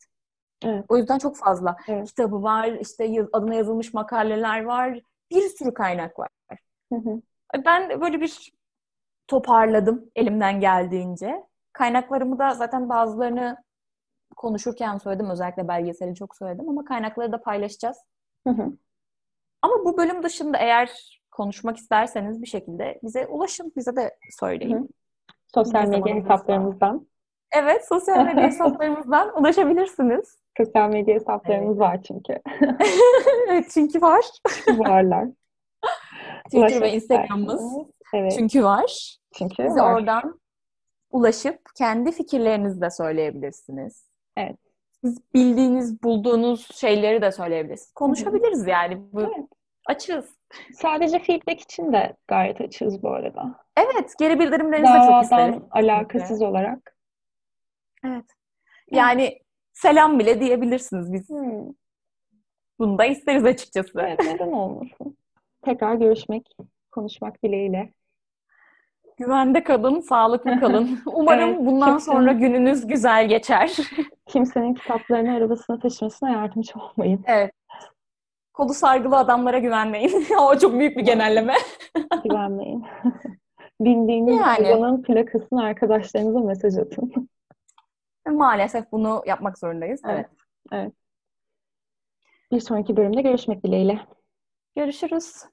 Evet. O yüzden çok fazla. Evet. Kitabı var, işte yaz- adına yazılmış makaleler var. Bir sürü kaynak var. Hı hı. Ben böyle bir toparladım elimden geldiğince. Kaynaklarımı da zaten bazılarını konuşurken söyledim. Özellikle belgeseli çok söyledim ama kaynakları da paylaşacağız. Hı hı. Ama bu bölüm dışında eğer konuşmak isterseniz bir şekilde bize ulaşın. Bize de söyleyin. Hı hı. Sosyal medya hesaplarımızdan. Evet, sosyal medya hesaplarımızdan ulaşabilirsiniz. Sosyal medya hesaplarımız var çünkü. evet, çünkü var. Varlar. Twitter ve Instagram'ımız. Evet. Çünkü var. Çünkü Bize var. oradan ulaşıp kendi fikirlerinizi de söyleyebilirsiniz. Evet. Siz bildiğiniz, bulduğunuz şeyleri de söyleyebilirsiniz. Konuşabiliriz yani. Bu Evet. açığız. Sadece feedback için de gayet açığız bu arada. Evet, geri bildirimlerinizi de çok isteriz. Alakasız olarak. Evet. Yani selam bile diyebilirsiniz biz. Hmm, Bunu da isteriz açıkçası. evet, neden olmasın? Tekrar görüşmek, konuşmak dileğiyle. Güvende kalın, sağlıklı kalın. Umarım Evet, bundan çok sonra gününüz güzel geçer. Kimsenin kitaplarını arabasına taşımasına yardımcı olmayın. evet. Kolu sargılı adamlara güvenmeyin. o çok büyük bir genelleme. Güvenmeyin. Bindiğiniz Yani. plakasını arkadaşlarınıza mesaj atın. Maalesef bunu yapmak zorundayız. Evet. evet. Bir sonraki bölümde görüşmek dileğiyle. Görüşürüz.